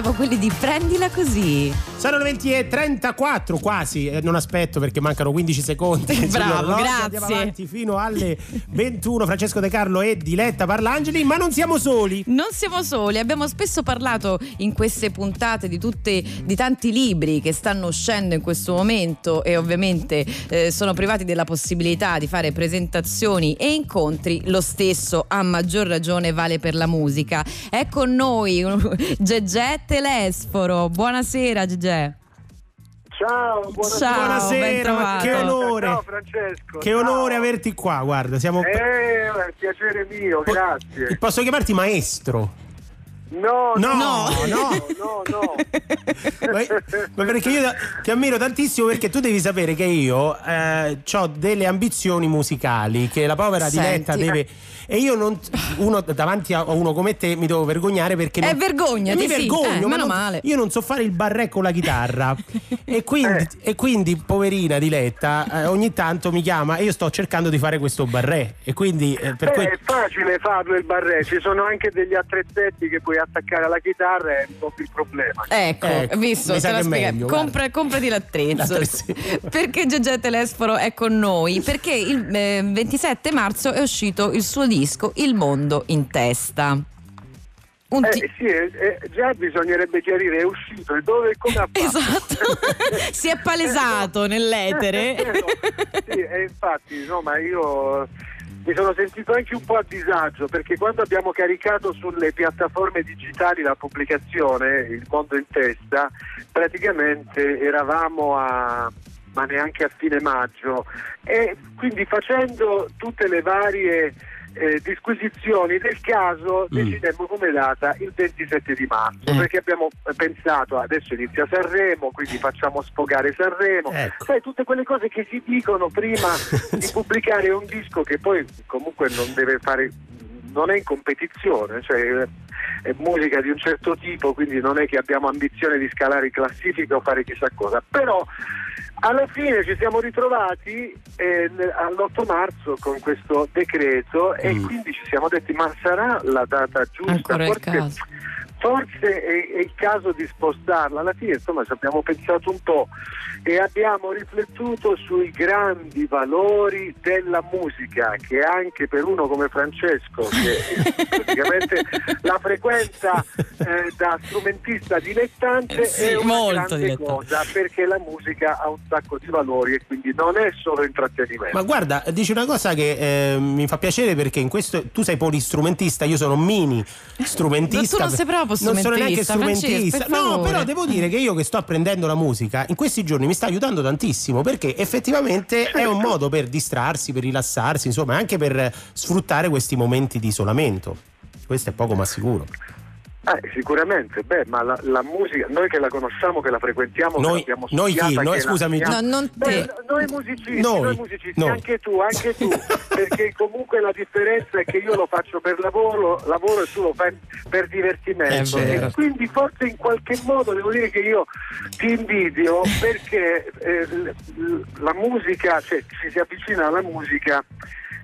siamo quelli di Prendila così.
Sono le 20 e 34 quasi, eh, non aspetto perché mancano 15 secondi.
Bravo, grazie.
Andiamo avanti fino alle 21. Francesco De Carlo e Diletta Parlangeli, ma non siamo soli.
Non siamo soli, abbiamo spesso parlato in queste puntate di, tutti, di tanti libri che stanno uscendo in questo momento e ovviamente eh, sono privati della possibilità di fare presentazioni e incontri. Lo stesso, a maggior ragione, vale per la musica. È con noi Gegè Telesforo. Buonasera Gegè.
Ciao, buonasera.
Ciao,
Buonasera, che onore.
Ciao Francesco.
Che onore averti qua, guarda, siamo
Eh, è piacere mio, grazie.
Posso chiamarti maestro?
No,
No,
no,
no.
no, no.
ma, ma perché io ti ammiro tantissimo perché tu devi sapere che io ho delle ambizioni musicali che la povera
Senti.
Diletta deve e io non uno davanti a uno come te mi devo vergognare perché
Eh,
non,
vergognati,
mi
sì.
vergogno
Eh,
ma
meno
non-
male.
io non so fare il barré con la chitarra e quindi,
Eh.
e quindi poverina Diletta eh, ogni tanto mi chiama e io sto cercando di fare questo barré e quindi eh, per
Beh,
que-
è facile farlo il barré, ci sono anche degli attrezzetti che puoi attaccare alla chitarra, è un po' più il problema.
Ecco,
Ecco,
visto,
mi
te la
meglio,
Compra- comprati l'attrezzo.
L'attrezzo.
Perché Gegè Telesforo è con noi? Perché il eh, 27 marzo è uscito il suo disco Il mondo in testa.
Eh,
ti-
sì, eh, eh, già bisognerebbe chiarire è uscito e dove e come ha fatto.
Esatto. si è palesato nell'etere.
sì, e infatti, no, ma io mi sono sentito anche un po' a disagio perché quando abbiamo caricato sulle piattaforme digitali la pubblicazione, Il mondo in testa, praticamente eravamo a ma neanche a fine maggio e quindi facendo tutte le varie eh, disquisizioni del caso decidemmo come data il 27 di marzo perché abbiamo pensato adesso inizia Sanremo quindi facciamo sfogare Sanremo. Sai tutte quelle cose che si dicono prima di pubblicare un disco che poi comunque non deve fare non è in competizione cioè è musica di un certo tipo quindi non è che abbiamo ambizione di scalare in classifica o fare chissà cosa però alla fine ci siamo ritrovati eh, n- all'8 marzo con questo decreto e quindi ci siamo detti ma sarà la data giusta?
Ancora il
Forse-
caso.
Forse è, è il caso di spostarla. Alla fine insomma ci abbiamo pensato un po' e abbiamo riflettuto sui grandi valori della musica che anche per uno come Francesco che praticamente la frequenza eh, da strumentista dilettante
Sì,
è una
molto
grande
dilettante.
cosa perché la musica ha un sacco di valori e quindi non è solo intrattenimento.
Ma guarda, dici una cosa che eh, mi fa piacere perché in questo tu sei polistrumentista, io sono mini strumentista.
Ma tu non sei proprio
Non sono neanche
strumentista, per
No, però devo dire che io che sto apprendendo la musica in questi giorni mi sta aiutando tantissimo perché effettivamente è un modo per distrarsi, per rilassarsi, insomma, anche per sfruttare questi momenti di isolamento. Questo è poco ma sicuro.
Eh, sicuramente, beh, ma la, la musica, noi che la conosciamo, che la frequentiamo, che
Noi-
l'abbiamo
noi chi? Noi-
che la
scusami.
amiamo-
No, non
Beh,
te.
noi musicisti,
Noi.
noi, musicisti,
Noi.
anche tu, anche tu, perché comunque la differenza è che io lo faccio per lavoro, lavoro e tu lo fai per divertimento. E quindi forse in qualche modo devo dire che io ti invidio perché eh, la musica, cioè ci si avvicina alla musica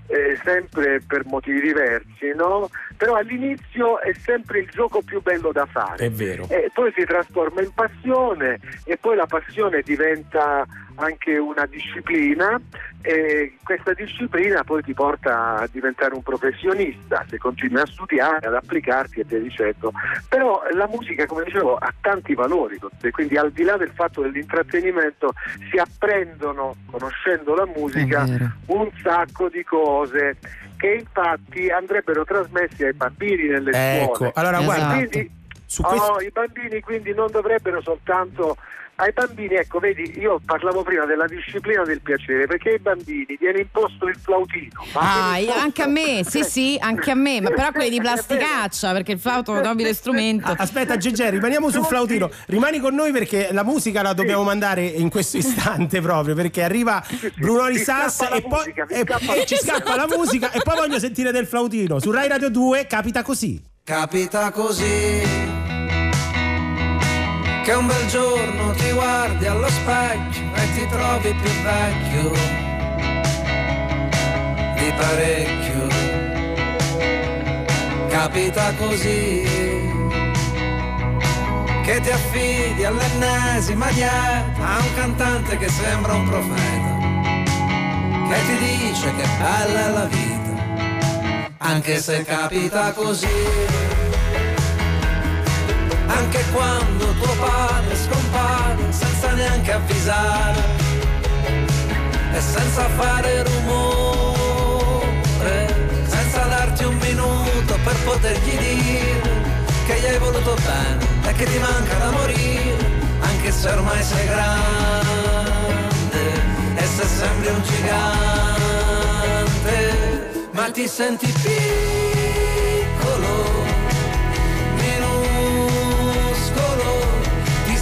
eh, sempre per motivi diversi, no? Però all'inizio è sempre il gioco più bello da fare.
È vero.
E poi si trasforma in passione e poi la passione diventa anche una disciplina e questa disciplina poi ti porta a diventare un professionista se continui a studiare, ad applicarti e via dicendo. Però la musica, come dicevo, ha tanti valori, quindi al di là del fatto dell'intrattenimento si apprendono, conoscendo la musica, un sacco di cose che infatti andrebbero trasmessi ai bambini nelle
Ecco,
scuole.
allora, guarda,
Quindi,
su
oh,
questo-
i bambini quindi non dovrebbero soltanto ai bambini, ecco, vedi, io parlavo prima della disciplina del piacere, perché ai bambini viene imposto il flautino. ma
Ah,
imposto-
anche a me, sì, sì, anche a me, ma però quelli di plasticaccia, perché il flauto è un nobile strumento.
Aspetta, Gegè, rimaniamo sul flautino. Rimani con noi perché la musica la dobbiamo mandare in questo istante proprio. Perché arriva Bruno
Mi
Risas
scappa la
e poi
musica,
e-
scappa-
e ci scappa la musica. E poi voglio sentire del flautino. Su Rai Radio 2 capita così.
Capita così che un bel giorno ti guardi allo specchio e ti trovi più vecchio di parecchio. Capita così che ti affidi all'ennesima dieta a un cantante che sembra un profeta, che ti dice che bella è la vita, anche se capita così anche quando tuo padre scompare senza neanche avvisare e senza fare rumore, senza darti un minuto per potergli dire che gli hai voluto bene e che ti manca da morire, anche se ormai sei grande e se sembri un gigante, ma ti senti piccolo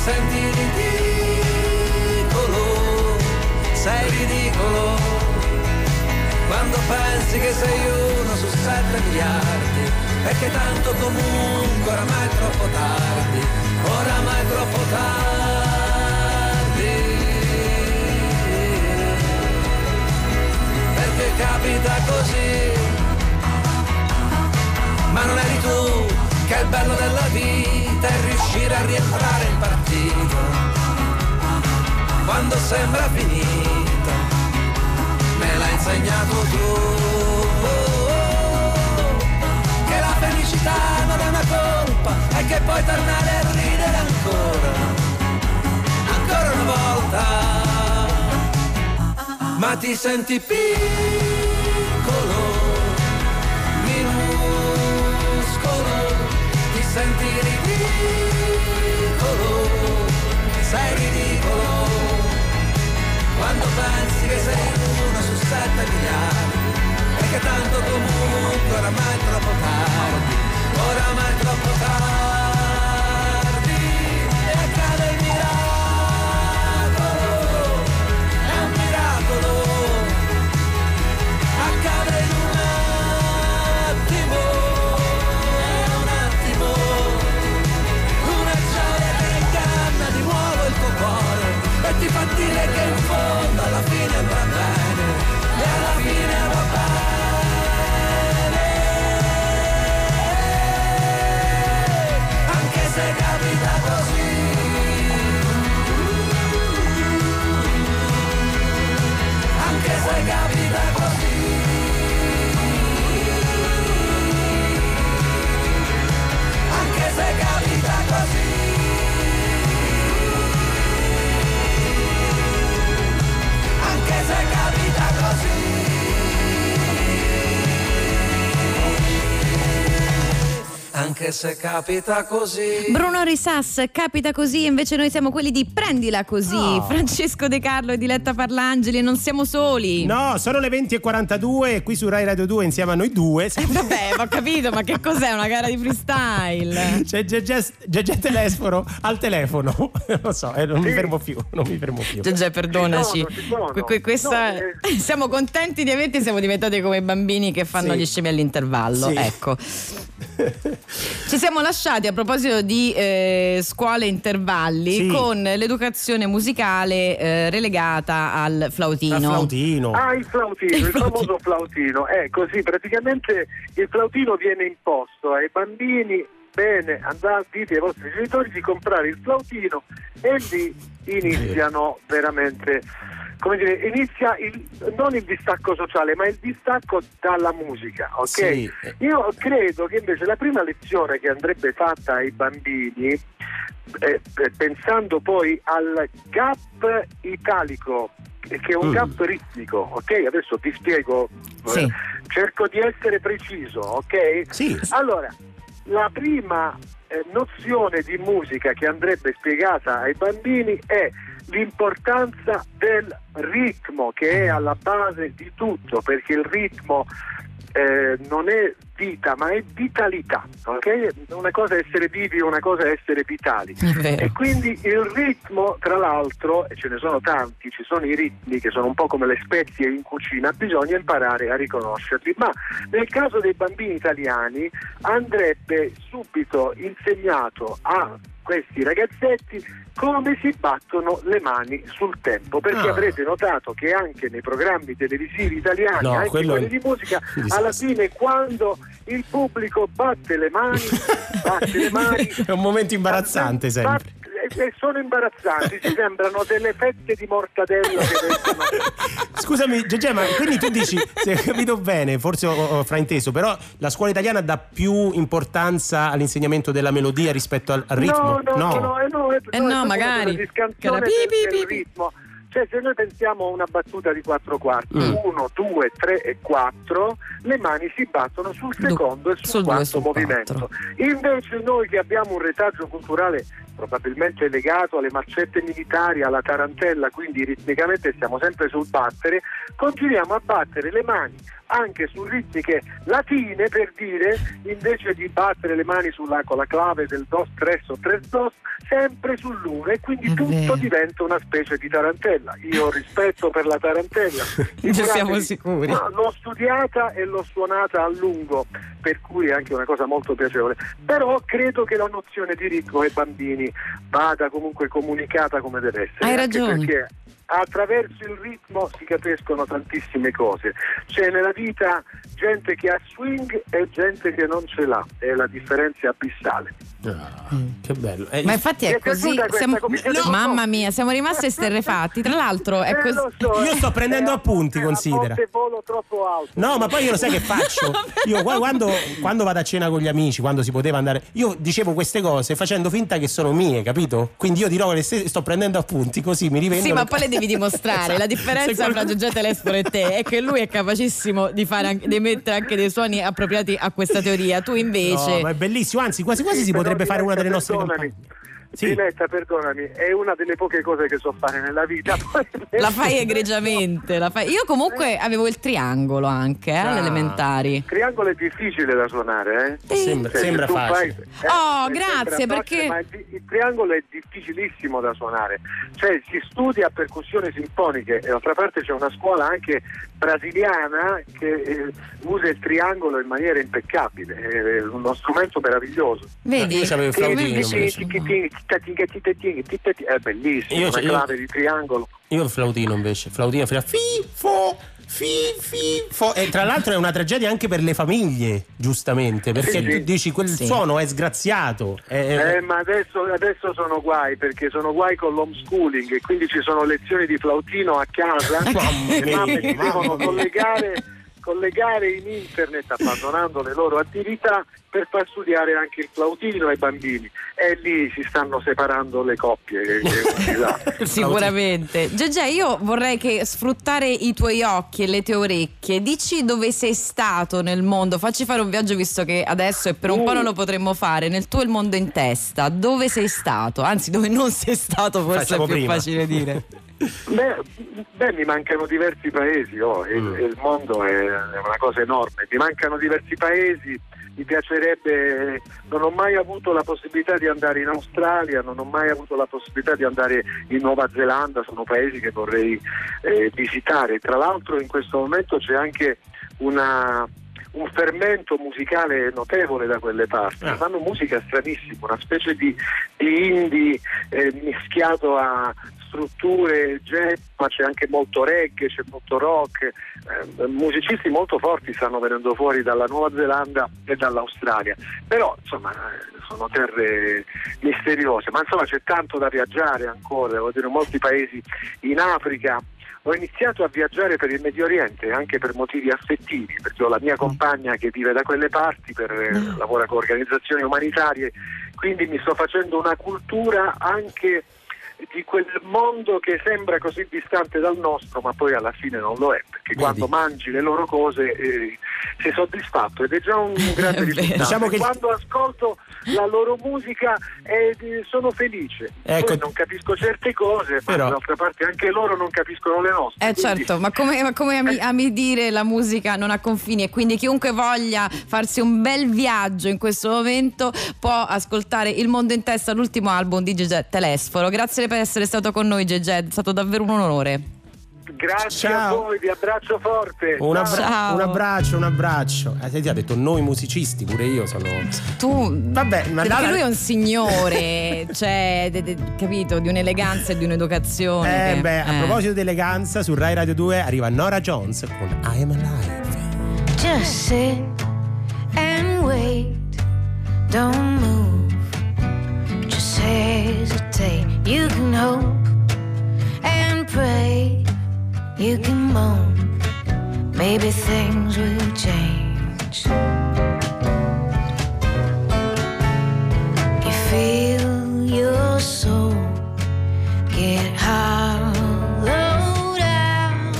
senti ridicolo, sei ridicolo, quando pensi che sei uno su sette miliardi, e che tanto comunque oramai è troppo tardi, oramai è troppo tardi, perché capita così ma non eri tu che il bello della vita è riuscire a rientrare in partito. Quando sembra finita me l'hai insegnato tu. Che la felicità non è una colpa e che puoi tornare a ridere ancora, ancora una volta, ma ti senti piccolo, minuscolo, senti ridicolo, sei ridicolo, quando pensi che sei uno su sette miliardi, e che tanto comunque oramai è troppo tardi, oramai è troppo tardi, fa dire che in fondo alla fine va bene e alla fine va bene. Anche se capita così. Anche se capita così Anche se capita così.
Bruno Risas, capita così, invece noi siamo quelli di Prendila così.
No.
Francesco De Carlo e Diletta Parlangeli, non siamo soli.
No, sono le 20.42 e qui su Rai Radio 2 insieme a noi due
Eh, vabbè, ho capito, ma che cos'è una gara di freestyle?
c'è Gegè Telesforo al telefono. non lo so, eh, non mi fermo più, non mi fermo più.
Gegè, perdonaci.
Ci sono, ci sono.
Que- que- questa-
No,
Siamo contenti di averti, siamo diventati come i bambini che fanno
Sì.
gli scemi all'intervallo.
Sì.
Ecco. Ci siamo lasciati a proposito di eh, scuole intervalli
Sì.
con l'educazione musicale eh, relegata al flautino.
Al flautino.
Ah, il flautino, il, famoso flautino. Eh, così praticamente il flautino viene imposto ai bambini. Bene, andate, dite ai vostri genitori di comprare il flautino e lì iniziano veramente, come dire, inizia il, non il distacco sociale, ma il distacco dalla musica, ok?
Sì.
Io credo che invece la prima lezione che andrebbe fatta ai bambini, eh, eh, pensando poi al gap italico, eh, che è un
Mm.
gap ritmico, ok? Adesso ti spiego, eh,
Sì.
cerco di essere preciso, ok?
Sì.
Allora, la prima eh, nozione di musica che andrebbe spiegata ai bambini è l'importanza del ritmo che è alla base di tutto, perché il ritmo eh, non è vita ma è vitalità, ok? Una cosa è essere vivi, una cosa è essere vitali.
È.
E quindi il ritmo, tra l'altro, e ce ne sono tanti, ci sono i ritmi che sono un po' come le spezie in cucina, bisogna imparare a riconoscerli. Ma nel caso dei bambini italiani andrebbe subito insegnato a questi ragazzetti come si battono le mani sul tempo, perché
Ah.
avrete notato che anche nei programmi televisivi italiani,
No,
anche
quello
quelli di musica, alla fine quando il pubblico batte le mani, batte le mani,
È un momento imbarazzante sempre.
batte- e- e sono imbarazzanti, ci sembrano delle fette di mortadella
Scusami, Gegè, ma quindi tu dici, se ho capito bene, forse ho, ho frainteso, però la scuola italiana dà più importanza all'insegnamento della melodia rispetto al, al ritmo?
No, no, no, eh, no, eh,
Eh
no,
no, magari. Che era pi,
del-
pi,
del
pi, pi.
ritmo. Cioè, se noi pensiamo a una battuta di quattro quarti,
Mm.
1, 2, 3 e 4, le mani si battono sul
Du-
secondo e sul, quarto
sul
movimento. Invece noi che abbiamo un retaggio culturale probabilmente legato alle marcette militari, alla tarantella, quindi ritmicamente stiamo sempre sul battere, continuiamo a battere le mani anche su ritmiche latine per dire invece di battere le mani sulla con la clave del dos tres o tres dos sempre sull'uno e quindi
È
tutto
vero.
diventa una specie di tarantella io ho rispetto per la tarantella
Ne siamo sicuri.
no, l'ho studiata e l'ho suonata a lungo per cui è anche una cosa molto piacevole però credo che la nozione di ritmo ai bambini vada comunque comunicata come deve essere
Hai ragione.
perché attraverso il ritmo si capiscono tantissime cose. C'è nella vita gente che ha swing e gente che non ce l'ha, è la differenza abissale.
Che bello. Eh,
Ma infatti è così. siamo-?
No.
Mamma mia, siamo rimasti esterrefatti. Tra l'altro è
Eh,
così.
so,
Io sto
eh,
prendendo
eh,
appunti,
a
considera.
volo troppo alto.
No, ma poi io lo sai che faccio? Io qua- quando, quando vado a cena con gli amici, quando si poteva andare, io dicevo queste cose facendo finta che sono mie, capito? Quindi io dirò che le sto prendendo appunti, così mi rivendo.
Sì, ma poi le devi dimostrare. La differenza fra Giorgio Telesporo e te è che lui è capacissimo di, fare anche- di mettere anche dei suoni appropriati a questa teoria. Tu invece.
No, ma è bellissimo, anzi, quasi quasi si
Però,
potrebbe fare una delle nostre campagne.
Diletta, perdonami, è una delle poche cose che so fare nella vita.
La fai egregiamente. la fai- Io comunque avevo il triangolo anche eh, alle
Ah.
elementari.
Il triangolo è difficile da suonare, eh?
Sembra-
Cioè,
sembra facile.
fai-
Oh,
eh,
grazie,
sembra
perché-
facile, ma il, il triangolo è difficilissimo da suonare. Cioè, si studia percussioni sinfoniche e d'altra parte c'è una scuola anche brasiliana che eh, usa il triangolo in maniera impeccabile, è uno strumento meraviglioso.
Vedi?
Io c'avevo il flautino, invece.
È bellissimo,
Io-
una
io-
clave di triangolo.
Io il flautino invece, flautino fa fi fo fi fi fo e tra l'altro è una tragedia anche per le famiglie, giustamente, perché
Sì,
tu
sì.
dici quel
Sì.
suono è sgraziato. è-
Eh, ma adesso, adesso sono guai perché sono guai con l'homeschooling e quindi ci sono lezioni di flautino a casa. Le mamme si devono collegare, collegare in internet abbandonando le loro attività per far studiare anche il flautino ai bambini e lì si stanno separando le coppie. che-.
Sicuramente. Gegè, io vorrei che sfruttare i tuoi occhi e le tue orecchie, dici dove sei stato nel mondo, facci fare un viaggio visto che adesso e per un po' non lo potremmo fare, nel tuo il mondo in testa, dove sei stato? Anzi, dove non sei stato forse
Facciamo
è più
prima.
facile dire.
Beh, beh, mi mancano diversi paesi, oh, il,
Mm.
il mondo è, è una cosa enorme, mi mancano diversi paesi, mi piacerebbe, non ho mai avuto la possibilità di andare in Australia, non ho mai avuto la possibilità di andare in Nuova Zelanda, sono paesi che vorrei eh, visitare. Tra l'altro in questo momento c'è anche una- un fermento musicale notevole da quelle parti,
Ah.
fanno musica stranissima, una specie di, di indie eh, mischiato a strutture jazz, ma c'è anche molto reggae, c'è molto rock, eh, musicisti molto forti stanno venendo fuori dalla Nuova Zelanda e dall'Australia, però insomma eh, sono terre misteriose, ma insomma c'è tanto da viaggiare ancora, devo dire, in molti paesi in Africa. Ho iniziato a viaggiare per il Medio Oriente anche per motivi affettivi, perché ho la mia compagna che vive da quelle parti, per, eh, lavora con organizzazioni umanitarie, quindi mi sto facendo una cultura anche di quel mondo che sembra così distante dal nostro, ma poi alla fine non lo è, perché quando mangi le loro cose eh, sei soddisfatto ed è già un grande risultato.
Diciamo che
Quando ascolto la loro musica eh, sono felice.
Ecco.
Poi non capisco certe cose, ma
Però-
d'altra parte anche loro non capiscono le nostre.
Eh
quindi-
certo, ma come, ma come ami, ami dire la musica non ha confini e quindi chiunque voglia farsi un bel viaggio in questo momento può ascoltare Il Mondo in Testa, l'ultimo album di Gegè Telesforo. Grazie per essere stato con noi Gegè, è stato davvero un onore.
Grazie
Ciao.
a voi, vi abbraccio forte.
Un, abbra-
Ciao.
un abbraccio, un abbraccio. Eh, ti ha detto noi musicisti, pure io sono.
Tu
Vabbè, ma
perché lui è un signore, cioè, de- de- capito, di un'eleganza e di un'educazione.
Eh
che-
beh, a
eh.
proposito di eleganza, su Rai Radio 2 arriva Nora Jones con I Am Alive.
Just sit and wait. Don't move. Just hesitate. You can hope and pray. You can moan. Maybe things will change. You feel your soul get hollowed out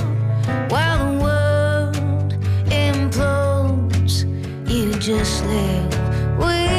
while the world implodes. You just live without.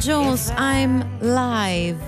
Jones, I'm live.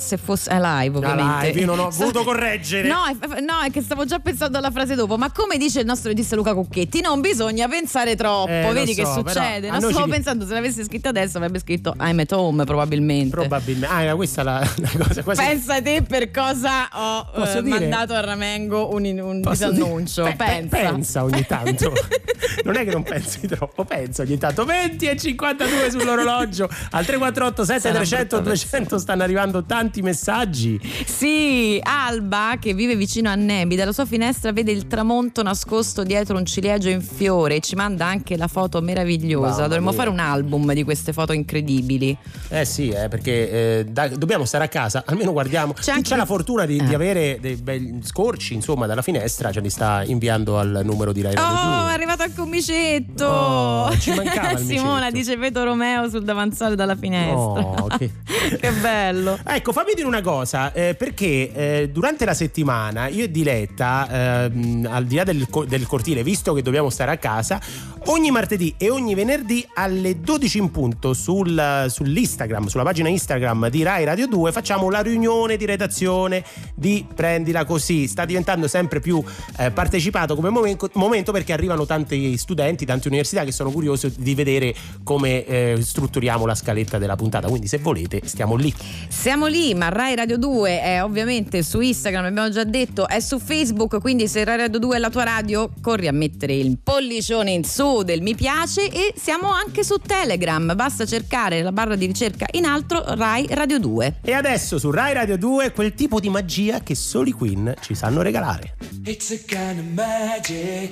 Se fosse è live, ovviamente.
live, io non ho voluto correggere.
No è, no, è che stavo già pensando alla frase dopo. Ma come dice il nostro regista Luca Cucchetti, non bisogna pensare troppo.
Eh,
Vedi che
so,
succede?
però a
Non stavo
ci-
pensando, se l'avesse scritto adesso avrebbe scritto I'm at home, probabilmente.
Probabilmente. Ah, era questa la, la cosa. Quasi...
Pensa te per cosa ho eh, mandato a Ramengo un, un disannuncio.
dire- Pe- pe-
pensa.
pensa ogni tanto. non è che non pensi troppo, pensa ogni tanto. 20 e 52 sull'orologio. Al 348 7300 200 stanno arrivando tanti messaggi.
Sì, Alba che vive vicino a Nebi, dalla sua finestra vede il tramonto nascosto dietro un ciliegio in fiore e ci manda anche la foto meravigliosa.
Mamma
Dovremmo
mia.
fare un album di queste foto incredibili.
Eh sì, eh, perché eh, da- dobbiamo stare a casa, almeno guardiamo. C'è,
anche-
c'è la fortuna di, di
Eh.
avere dei bei scorci, insomma, dalla finestra, ce li sta inviando al numero di Rai
Oh, è arrivato anche un micetto.
Oh, ci mancava il
Simona
micetto.
dice vedo Romeo sul davanzale dalla finestra.
Oh, che-
che bello.
Ecco, fammi dire una cosa, eh, perché eh, durante la settimana io e Diletta, ehm, al di là del, del cortile, visto che dobbiamo stare a casa, ogni martedì e ogni venerdì alle 12 in punto sul, sull'Instagram, sulla pagina Instagram di Rai Radio 2, facciamo la riunione di redazione di Prendila Così. Sta diventando sempre più eh, partecipato come momento, momento perché arrivano tanti studenti, tante università che sono curiosi di vedere come eh, strutturiamo la scaletta della puntata. Quindi se volete stiamo lì.
Siamo lì, ma Rai Radio 2 è ovviamente su Instagram, abbiamo già detto, è su Facebook, quindi se Rai Radio 2 è la tua radio, corri a mettere il pollicione in su del mi piace e siamo anche su Telegram, basta cercare la barra di ricerca in alto Rai Radio 2.
E adesso su Rai Radio 2 quel tipo di magia che solo i Queen ci sanno regalare.
It's a kind of magic.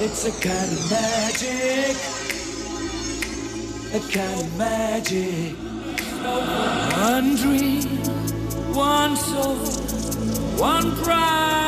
It's a kind of magic. A kind of magic. One dream, one soul, one prize,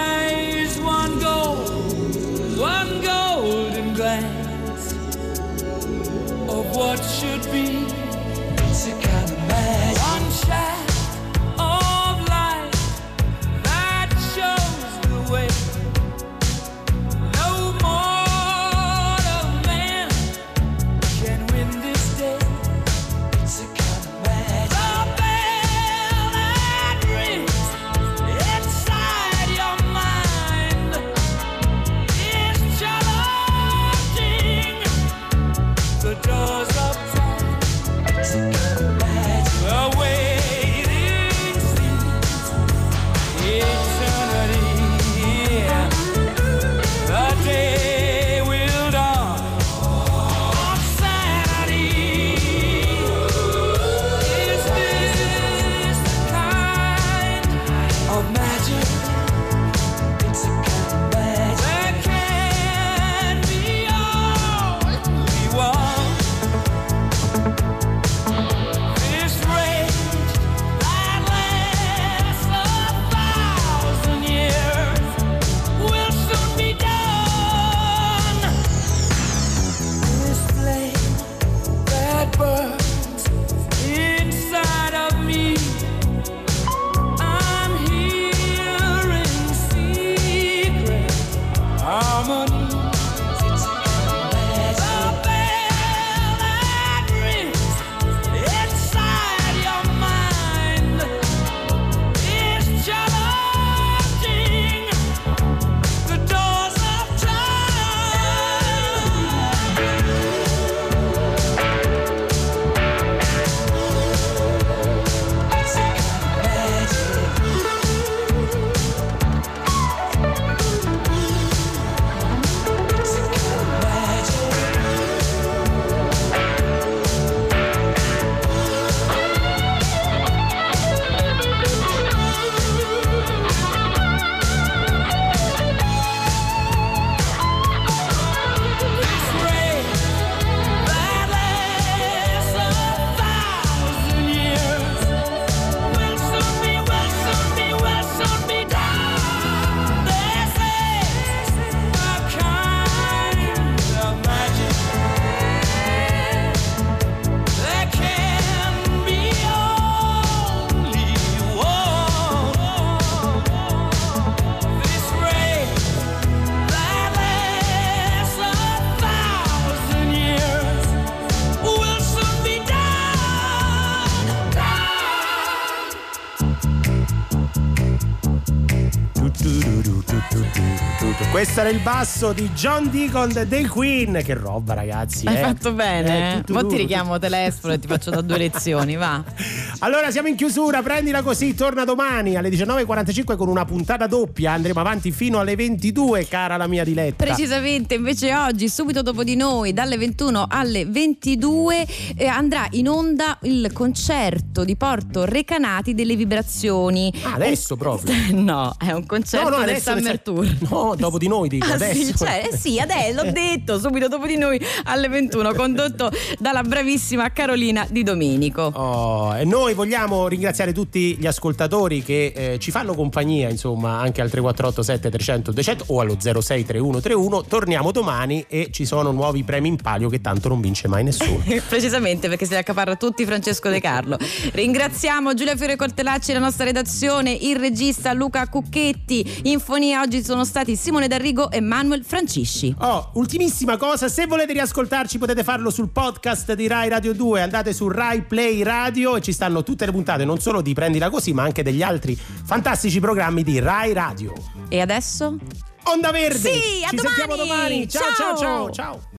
Questo era il basso di John Deacon del Queen. Che roba, ragazzi.
Hai
eh.
fatto bene.
Eh,
Eh,
tutto
Mo ti richiamo telefono e ti faccio da due lezioni, va.
Allora siamo in chiusura, prendila così, torna domani alle 19.45 con una puntata doppia, andremo avanti fino alle 22, cara la mia diletta.
Precisamente, invece oggi, subito dopo di noi, dalle 21 alle 22, eh, andrà in onda il concerto di Porto Recanati delle vibrazioni.
Ah, adesso proprio.
No, è un concerto
No, no,
del Summer Tour.
No, dopo di noi dico,
Ah,
adesso.
sì, cioè, eh sì, adesso l'ho detto, subito dopo di noi alle 21, condotto dalla bravissima Carolina Di Domenico.
Oh, e noi vogliamo ringraziare tutti gli ascoltatori che eh, ci fanno compagnia, insomma, anche al 348 7300 200 o allo 063131. Torniamo domani e ci sono nuovi premi in palio che tanto non vince mai nessuno.
Precisamente perché se li accaparra tutti Francesco De Carlo. Ringraziamo Giulia Fiore Cortellacci, la nostra redazione, il regista Luca Cucchetti. In fonia oggi sono stati Simone D'Arrigo e Manuel Francisci.
Oh, ultimissima cosa, se volete riascoltarci potete farlo sul podcast di Rai Radio 2, andate su Rai Play Radio e ci stanno tutte le puntate, non solo di Prendila Così, ma anche degli altri fantastici programmi di Rai Radio.
E adesso?
Onda Verde!
Sì,
ci
domani!
sentiamo domani! ciao ciao ciao! ciao.